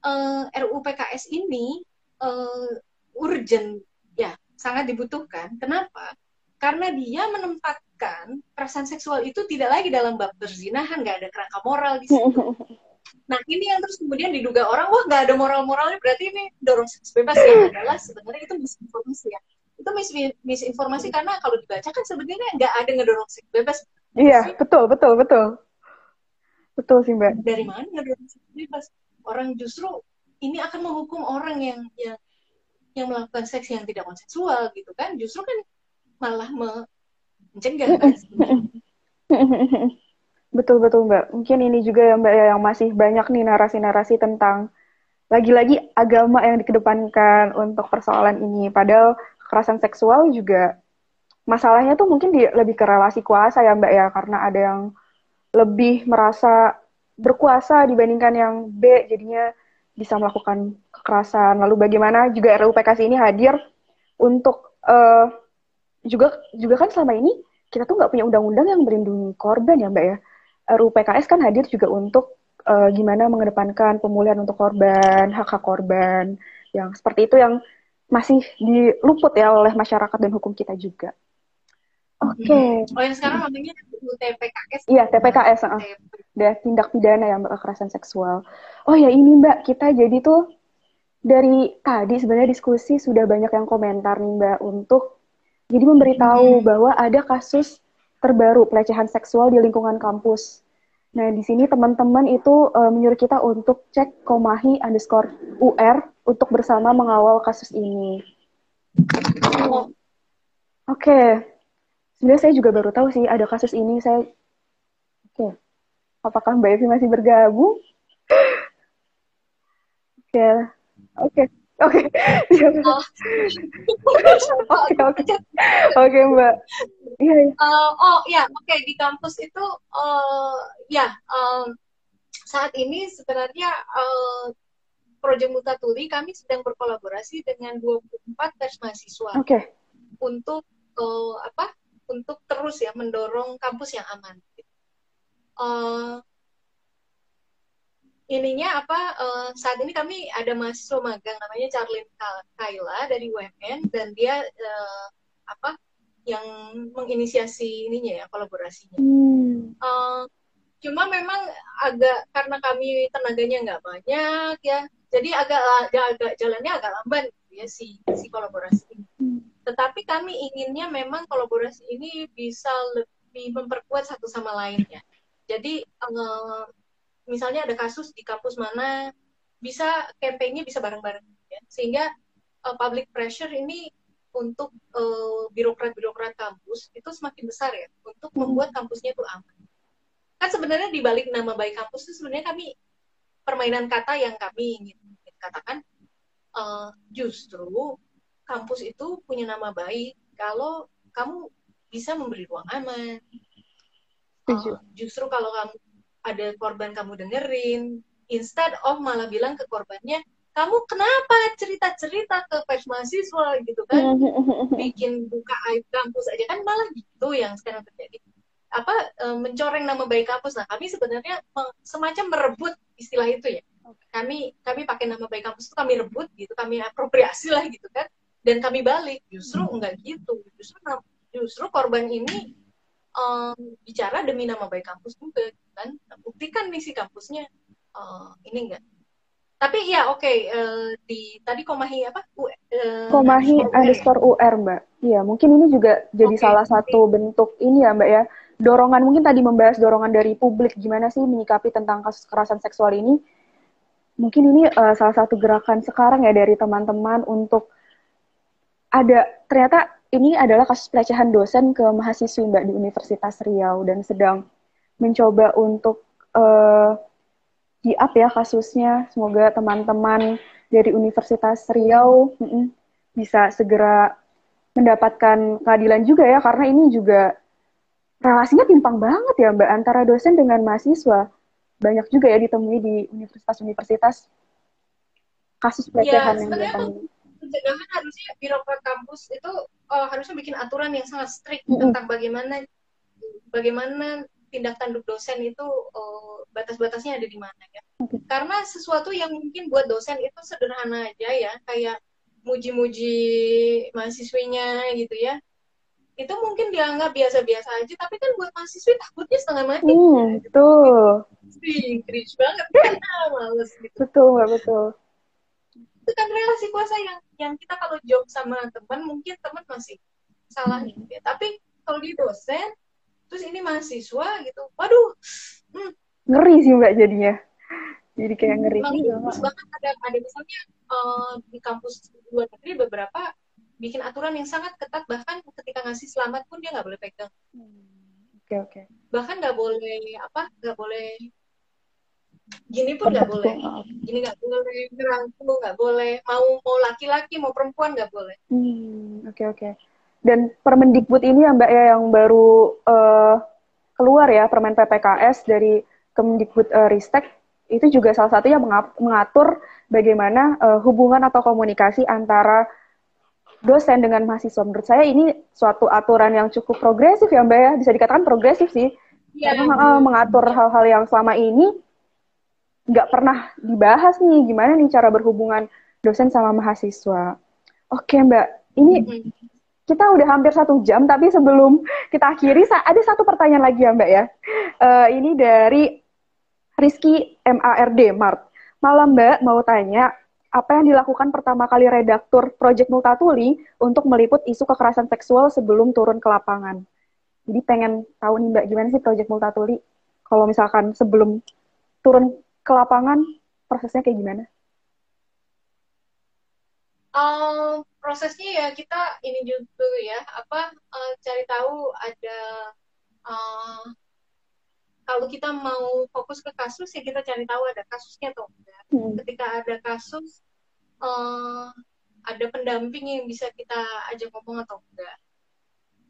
uh, eh, RUU PKS ini uh, urgent ya sangat dibutuhkan. Kenapa? Karena dia menempatkan perasaan seksual itu tidak lagi dalam bab berzinahan nggak ada kerangka moral di situ. Nah ini yang terus kemudian diduga orang wah nggak ada moral-moralnya berarti ini dorong seks bebas. Ya adalah sebenarnya itu misinformasi ya itu mis misinformasi karena kalau dibaca kan sebenarnya nggak ada ngedorong seks bebas. Iya, betul, betul, betul. Betul sih, Mbak. Dari mana ngedorong seks bebas? Orang justru ini akan menghukum orang yang yang yang melakukan seks yang tidak konsensual gitu kan. Justru kan malah mencegah kan Betul betul Mbak. Mungkin ini juga ya Mbak ya yang masih banyak nih narasi-narasi tentang lagi-lagi agama yang dikedepankan untuk persoalan ini. Padahal kekerasan seksual juga masalahnya tuh mungkin di, lebih ke relasi kuasa ya Mbak ya karena ada yang lebih merasa berkuasa dibandingkan yang B jadinya bisa melakukan kekerasan. Lalu bagaimana juga RUU PKS ini hadir untuk uh, juga juga kan selama ini kita tuh nggak punya undang-undang yang melindungi korban ya Mbak ya. RUU PKS kan hadir juga untuk uh, gimana mengedepankan pemulihan untuk korban, hak-hak korban yang seperti itu yang masih diluput ya oleh masyarakat dan hukum kita juga. Oke. Okay. Oh yang sekarang namanya TPKS. Iya TPKS. Uh, udah tindak pidana ya mbak kekerasan seksual. Oh ya ini mbak kita jadi tuh dari tadi sebenarnya diskusi sudah banyak yang komentar nih mbak untuk jadi memberitahu hmm. bahwa ada kasus terbaru pelecehan seksual di lingkungan kampus. Nah, di sini teman-teman itu uh, menyuruh kita untuk cek Komahi underscore UR untuk bersama mengawal kasus ini. Oke. Okay. Sebenarnya saya juga baru tahu sih ada kasus ini. Saya Oke. Okay. Apakah Mbak Evi masih bergabung? Oke. Oke. Oke. Oke, oke. Oke, Mbak. Iya, iya. Uh, oh, ya, oke okay. di kampus itu uh, ya um, saat ini sebenarnya uh, Proyek Mutatuli kami sedang berkolaborasi dengan 24 tes mahasiswa. Okay. Untuk uh, apa? Untuk terus ya mendorong kampus yang aman. Uh, ininya apa uh, saat ini kami ada mahasiswa magang namanya Charlene Kaila dari UMN dan dia uh, apa yang menginisiasi ininya ya kolaborasinya. Hmm. Uh, cuma memang agak karena kami tenaganya nggak banyak ya, jadi agak agak jalannya agak lamban gitu ya si si kolaborasi ini. Hmm. Tetapi kami inginnya memang kolaborasi ini bisa lebih memperkuat satu sama lainnya. Jadi uh, misalnya ada kasus di kampus mana bisa kampanye bisa bareng-bareng ya. Sehingga uh, public pressure ini untuk birokrat birokrat-birokrat kampus itu semakin besar ya untuk hmm. membuat kampusnya itu aman. Kan sebenarnya di balik nama baik kampus itu sebenarnya kami permainan kata yang kami ingin katakan uh, justru kampus itu punya nama baik kalau kamu bisa memberi ruang aman. Uh, justru kalau kamu ada korban kamu dengerin, instead of malah bilang ke korbannya, kamu kenapa cerita-cerita ke pers mahasiswa? gitu kan. Bikin buka aib kampus aja kan malah gitu yang sekarang terjadi apa e, mencoreng nama baik kampus. Nah kami sebenarnya semacam merebut istilah itu ya. Kami kami pakai nama baik kampus itu kami rebut gitu kami apropriasi lah gitu kan. Dan kami balik justru hmm. enggak gitu. Justru justru korban ini um, bicara demi nama baik kampus juga gitu kan. Buktikan misi kampusnya uh, ini enggak. Tapi ya oke okay, uh, eh, di tadi Komahi apa? uh, Komahi underscore UR mbak. Iya mungkin ini juga jadi okay. salah satu bentuk ini ya mbak ya dorongan mungkin tadi membahas dorongan dari publik gimana sih menyikapi tentang kasus kekerasan seksual ini. Mungkin ini uh, salah satu gerakan sekarang ya dari teman-teman untuk ada ternyata ini adalah kasus pelecehan dosen ke mahasiswi mbak di Universitas Riau dan sedang mencoba untuk uh, di up ya kasusnya. Semoga teman-teman dari Universitas Riau mm -mm, bisa segera mendapatkan keadilan juga ya karena ini juga relasinya timpang banget ya Mbak antara dosen dengan mahasiswa. Banyak juga ya ditemui di universitas-universitas kasus iya, pelecehan ya, yang ditemui. Pencegahan harusnya birokrat kampus itu uh, harusnya bikin aturan yang sangat strict mm -hmm. tentang bagaimana bagaimana tindak tanduk dosen itu uh, batas-batasnya ada di mana ya. Karena sesuatu yang mungkin buat dosen itu sederhana aja ya, kayak muji-muji mahasiswinya gitu ya. Itu mungkin dianggap biasa-biasa aja, tapi kan buat mahasiswi takutnya setengah mati. Hmm, betul. Sih, cringe banget kan, males gitu. Betul, nggak betul. Itu kan relasi kuasa yang yang kita kalau job sama teman, mungkin teman masih salah hmm. gitu ya. Tapi kalau di dosen, terus ini mahasiswa gitu waduh hmm. ngeri sih mbak jadinya jadi kayak ngeri terus bahkan ada ada misalnya uh, di kampus luar negeri beberapa bikin aturan yang sangat ketat bahkan ketika ngasih selamat pun dia nggak boleh pegang oke hmm. oke okay, okay. bahkan nggak boleh apa nggak boleh gini pun nggak boleh gini nggak boleh ngerangkul nggak boleh mau mau laki-laki mau perempuan nggak boleh hmm, oke okay, oke okay dan Permendikbud ini ya Mbak ya yang baru uh, keluar ya Permen PPKS dari Kemendikbud uh, Ristek itu juga salah satunya mengatur bagaimana uh, hubungan atau komunikasi antara dosen dengan mahasiswa. Menurut saya ini suatu aturan yang cukup progresif ya Mbak ya, bisa dikatakan progresif sih. Ya, Karena uh, mengatur hal-hal yang selama ini nggak pernah dibahas nih, gimana nih cara berhubungan dosen sama mahasiswa. Oke Mbak, ini kita udah hampir satu jam, tapi sebelum kita akhiri, ada satu pertanyaan lagi ya Mbak ya. Uh, ini dari Rizky MARD, Mart. Malam Mbak, mau tanya, apa yang dilakukan pertama kali redaktur Project Multatuli untuk meliput isu kekerasan seksual sebelum turun ke lapangan? Jadi pengen tahu nih Mbak, gimana sih Project Multatuli? Kalau misalkan sebelum turun ke lapangan, prosesnya kayak gimana? Um, prosesnya ya kita ini juga ya apa uh, cari tahu ada uh, kalau kita mau fokus ke kasus ya kita cari tahu ada kasusnya atau enggak. Hmm. Ketika ada kasus uh, ada pendamping yang bisa kita ajak ngomong atau enggak.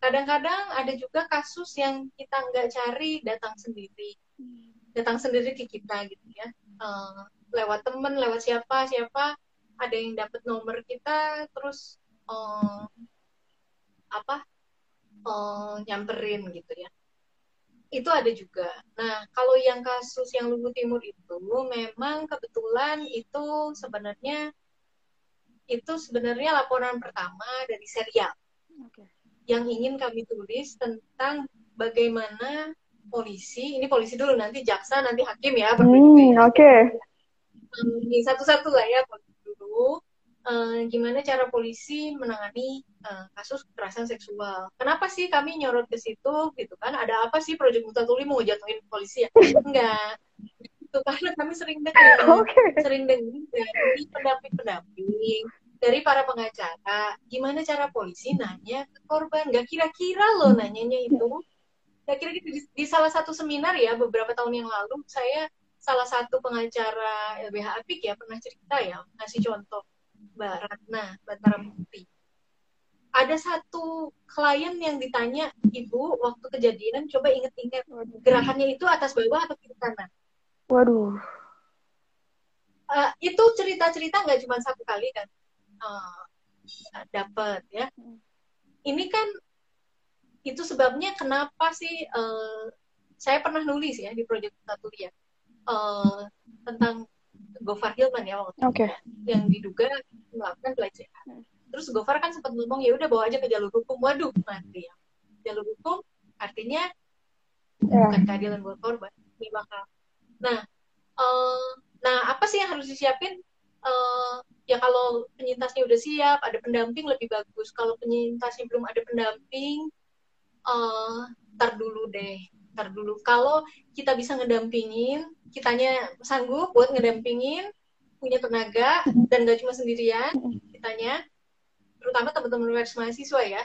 Kadang-kadang ada juga kasus yang kita nggak cari datang sendiri, hmm. datang sendiri ke kita gitu ya, uh, lewat temen, lewat siapa siapa ada yang dapat nomor kita terus um, apa um, nyamperin gitu ya itu ada juga. Nah, kalau yang kasus yang Lugu Timur itu memang kebetulan itu sebenarnya itu sebenarnya laporan pertama dari serial okay. yang ingin kami tulis tentang bagaimana polisi, ini polisi dulu nanti jaksa nanti hakim ya. Hmm, Oke. Okay. Ini satu-satu lah ya polisi dulu uh, gimana cara polisi menangani uh, kasus kekerasan seksual. Kenapa sih kami nyorot ke situ gitu kan? Ada apa sih Proyek Mutatuli mau jatuhin polisi ya? Enggak. Itu karena kami sering dengar, okay. sering dengar dari pendamping-pendamping, dari para pengacara, gimana cara polisi nanya ke korban. Gak kira-kira loh nanyanya itu. Gak kira-kira di, di salah satu seminar ya beberapa tahun yang lalu saya salah satu pengacara LBH Apik ya pernah cerita ya ngasih contoh Mbak Ratna Batara Mukti. Ada satu klien yang ditanya, Ibu, waktu kejadian, coba inget-inget, gerakannya itu atas bawah atau kiri kanan? Waduh. Uh, itu cerita-cerita nggak cuma satu kali kan uh, eh, dapat ya. Ini kan itu sebabnya kenapa sih uh, saya pernah nulis ya di proyek satu ya uh, tentang Gofar Hilman ya waktu okay. yang diduga melakukan pelecehan. Terus Gofar kan sempat ngomong ya udah bawa aja ke jalur hukum. Waduh, nanti ya. Jalur hukum artinya yeah. bukan keadilan buat korban. Ini bakal. Nah, uh, nah apa sih yang harus disiapin? Uh, ya kalau penyintasnya udah siap, ada pendamping lebih bagus. Kalau penyintasnya belum ada pendamping, uh, tar dulu deh ntar dulu. Kalau kita bisa ngedampingin kitanya sanggup buat ngedampingin punya tenaga dan gak cuma sendirian kitanya terutama teman-teman mahasiswa ya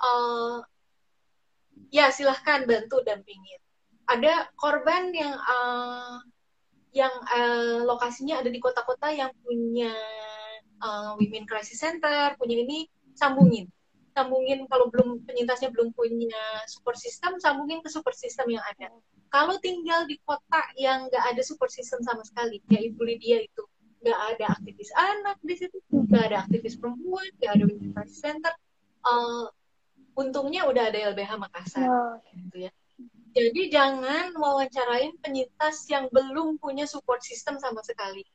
uh, ya silahkan bantu dampingin. Ada korban yang uh, yang uh, lokasinya ada di kota-kota yang punya uh, women crisis center punya ini sambungin sambungin kalau belum penyintasnya belum punya support system sambungin ke support system yang ada. Kalau tinggal di kota yang nggak ada support system sama sekali ya ibu Lydia itu nggak ada aktivis anak di situ nggak ada aktivis perempuan nggak ada women crisis center uh, untungnya udah ada LBH Makassar oh. gitu ya. Jadi jangan wawancarain penyintas yang belum punya support system sama sekali.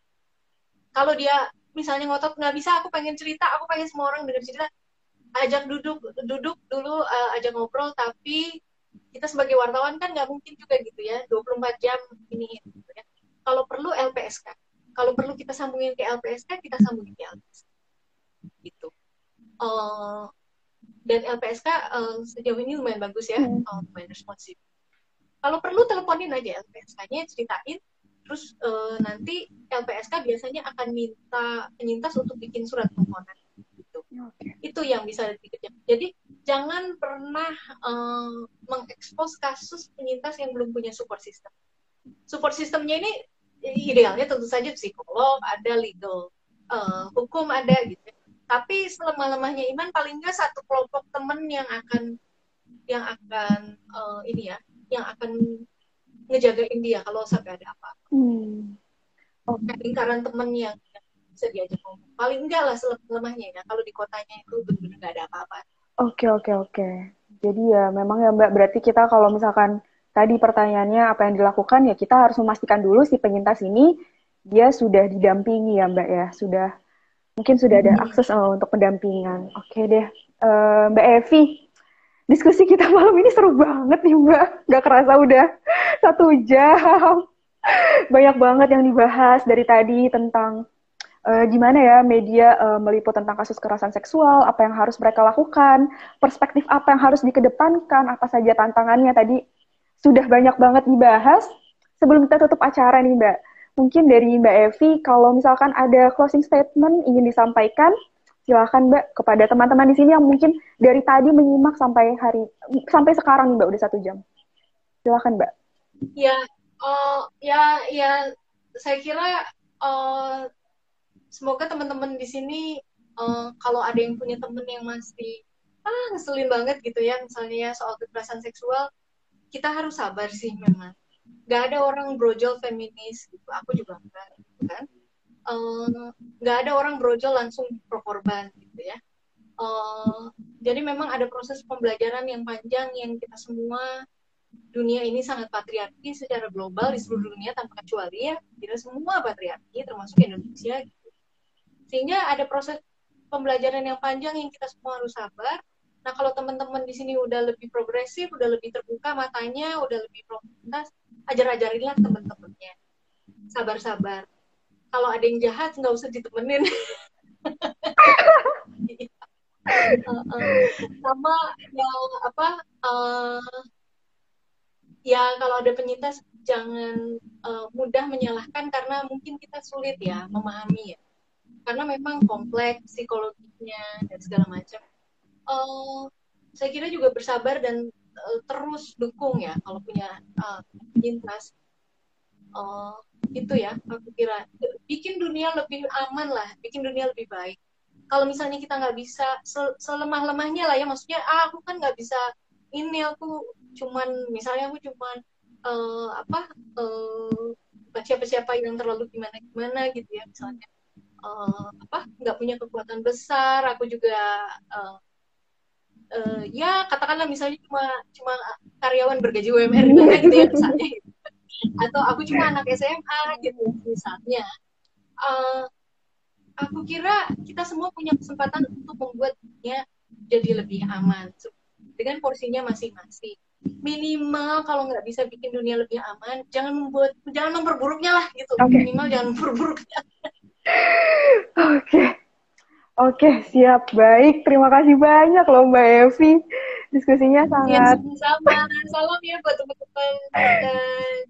Kalau dia misalnya ngotot nggak bisa aku pengen cerita aku pengen semua orang dengar cerita ajak duduk duduk dulu uh, ajak ngobrol tapi kita sebagai wartawan kan nggak mungkin juga gitu ya 24 jam ini gitu ya. Kalau perlu LPSK. Kalau perlu kita sambungin ke LPSK, kita sambungin ke LPSK. Gitu. Uh, dan LPSK uh, eh, sejauh ini lumayan bagus ya, uh, lumayan responsif. Kalau perlu teleponin aja LPSK-nya, ceritain, terus uh, nanti LPSK biasanya akan minta penyintas untuk bikin surat permohonan Okay. Itu yang bisa dikejar. Jadi jangan pernah um, mengekspos kasus penyintas yang belum punya support system. Support systemnya ini idealnya tentu saja psikolog, ada legal, uh, hukum ada gitu. Tapi selemah-lemahnya iman paling nggak satu kelompok teman yang akan yang akan uh, ini ya, yang akan ngejagain dia kalau sampai ada apa. Hmm. Okay. Lingkaran teman yang bisa diajak ngomong. Paling enggak lah lemahnya ya kalau di kotanya itu benar-benar nggak ada apa-apa. Oke oke oke. Jadi ya memang ya mbak berarti kita kalau misalkan tadi pertanyaannya apa yang dilakukan ya kita harus memastikan dulu si penyintas ini dia sudah didampingi ya mbak ya. Sudah mungkin sudah ada hmm. akses uh, untuk pendampingan. Oke deh. Uh, mbak Evi diskusi kita malam ini seru banget nih mbak. Nggak kerasa udah satu jam. Banyak banget yang dibahas dari tadi tentang uh, gimana ya media uh, meliput tentang kasus kekerasan seksual, apa yang harus mereka lakukan, perspektif apa yang harus dikedepankan, apa saja tantangannya tadi sudah banyak banget dibahas. Sebelum kita tutup acara nih Mbak, mungkin dari Mbak Evi, kalau misalkan ada closing statement ingin disampaikan, silakan Mbak kepada teman-teman di sini yang mungkin dari tadi menyimak sampai hari sampai sekarang nih Mbak udah satu jam. Silakan Mbak. Ya, uh, ya, ya, saya kira uh, semoga teman-teman di sini uh, kalau ada yang punya temen yang masih ah ngeselin banget gitu ya misalnya ya soal kekerasan seksual kita harus sabar sih memang. Nggak ada orang brojol feminis gitu aku juga enggak gitu kan. Uh, nggak ada orang brojol langsung pro korban gitu ya. Uh, jadi memang ada proses pembelajaran yang panjang yang kita semua dunia ini sangat patriarki secara global di seluruh dunia tanpa kecuali ya tidak semua patriarki termasuk Indonesia gitu. Sehingga ada proses pembelajaran yang panjang yang kita semua harus sabar. Nah kalau teman-teman di sini udah lebih progresif udah lebih terbuka matanya udah lebih profesional ajar-ajarinlah teman-temannya. Sabar-sabar. Kalau ada yang jahat nggak usah ditemenin. Uh, uh, sama yang apa uh, ya kalau ada penyintas jangan uh, mudah menyalahkan karena mungkin kita sulit ya memahami ya karena memang kompleks psikologinya dan segala macam. Uh, saya kira juga bersabar dan uh, terus dukung ya kalau punya uh, uh, itu ya aku kira. Bikin dunia lebih aman lah bikin dunia lebih baik. Kalau misalnya kita nggak bisa selemah lemahnya lah ya maksudnya ah aku kan nggak bisa ini aku cuman misalnya aku cuman uh, apa uh, siapa siapa yang terlalu gimana gimana gitu ya misalnya uh, apa nggak punya kekuatan besar aku juga uh, uh, ya katakanlah misalnya cuma cuma karyawan bergaji UMR gitu ya misalnya atau aku cuma anak SMA gitu misalnya uh, aku kira kita semua punya kesempatan untuk membuat dunia jadi lebih aman dengan porsinya masing-masing. Minimal kalau nggak bisa bikin dunia lebih aman, jangan membuat, jangan memperburuknya lah gitu. Okay. Minimal jangan memperburuknya. Oke. Okay. Oke, okay, siap. Baik, terima kasih banyak loh Mbak Evi. Diskusinya iya, sangat... Ya, sama. Salam ya buat teman-teman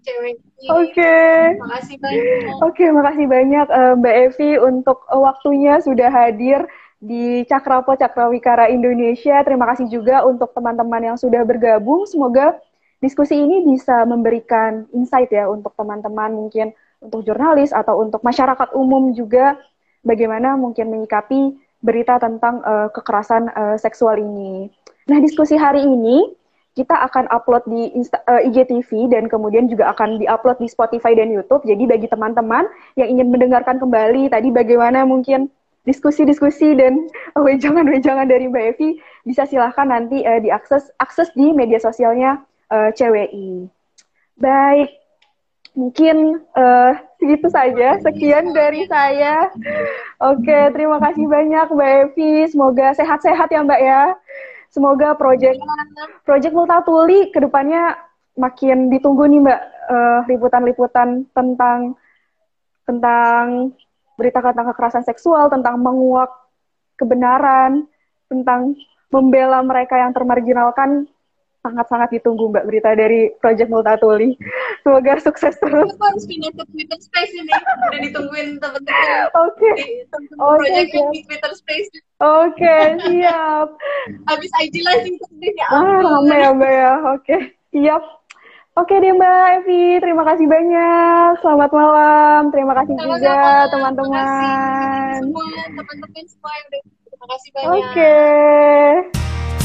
cewek Oke. Okay. Makasih banyak. Oke, okay, makasih banyak uh, Mbak Evi untuk waktunya sudah hadir di Cakrapo Cakrawikara Indonesia. Terima kasih juga untuk teman-teman yang sudah bergabung. Semoga diskusi ini bisa memberikan insight ya untuk teman-teman mungkin untuk jurnalis atau untuk masyarakat umum juga bagaimana mungkin menyikapi berita tentang uh, kekerasan uh, seksual ini. Nah, diskusi hari ini kita akan upload di Insta, uh, IGTV dan kemudian juga akan diupload di Spotify dan YouTube. Jadi bagi teman-teman yang ingin mendengarkan kembali tadi bagaimana mungkin diskusi-diskusi dan wejangan-wejangan dari Mbak Evi bisa silahkan nanti uh, diakses akses di media sosialnya uh, CWI. Baik, mungkin uh, segitu saja. Sekian dari saya. Oke, terima kasih banyak Mbak Evi. Semoga sehat-sehat ya Mbak ya. Semoga proyek proyek Multatuli ke depannya makin ditunggu nih Mbak uh, liputan-liputan tentang tentang berita tentang kekerasan seksual, tentang menguak kebenaran, tentang membela mereka yang termarginalkan sangat-sangat ditunggu Mbak berita dari Project Multatuli. Semoga sukses terus. Aku harus pindah ke Twitter Space ini. Udah ditungguin teman-teman. Oke. Oke, okay, di Twitter Space. Oke, okay, siap. Habis IG live ya. Ah, ramai ya Mbak ya. Oke, okay. siap. Oke deh Mbak Evi, terima kasih banyak. Selamat malam. Terima kasih Sama-sama. juga teman-teman. Terima kasih semua teman-teman semua yang Terima kasih banyak. Oke. Okay.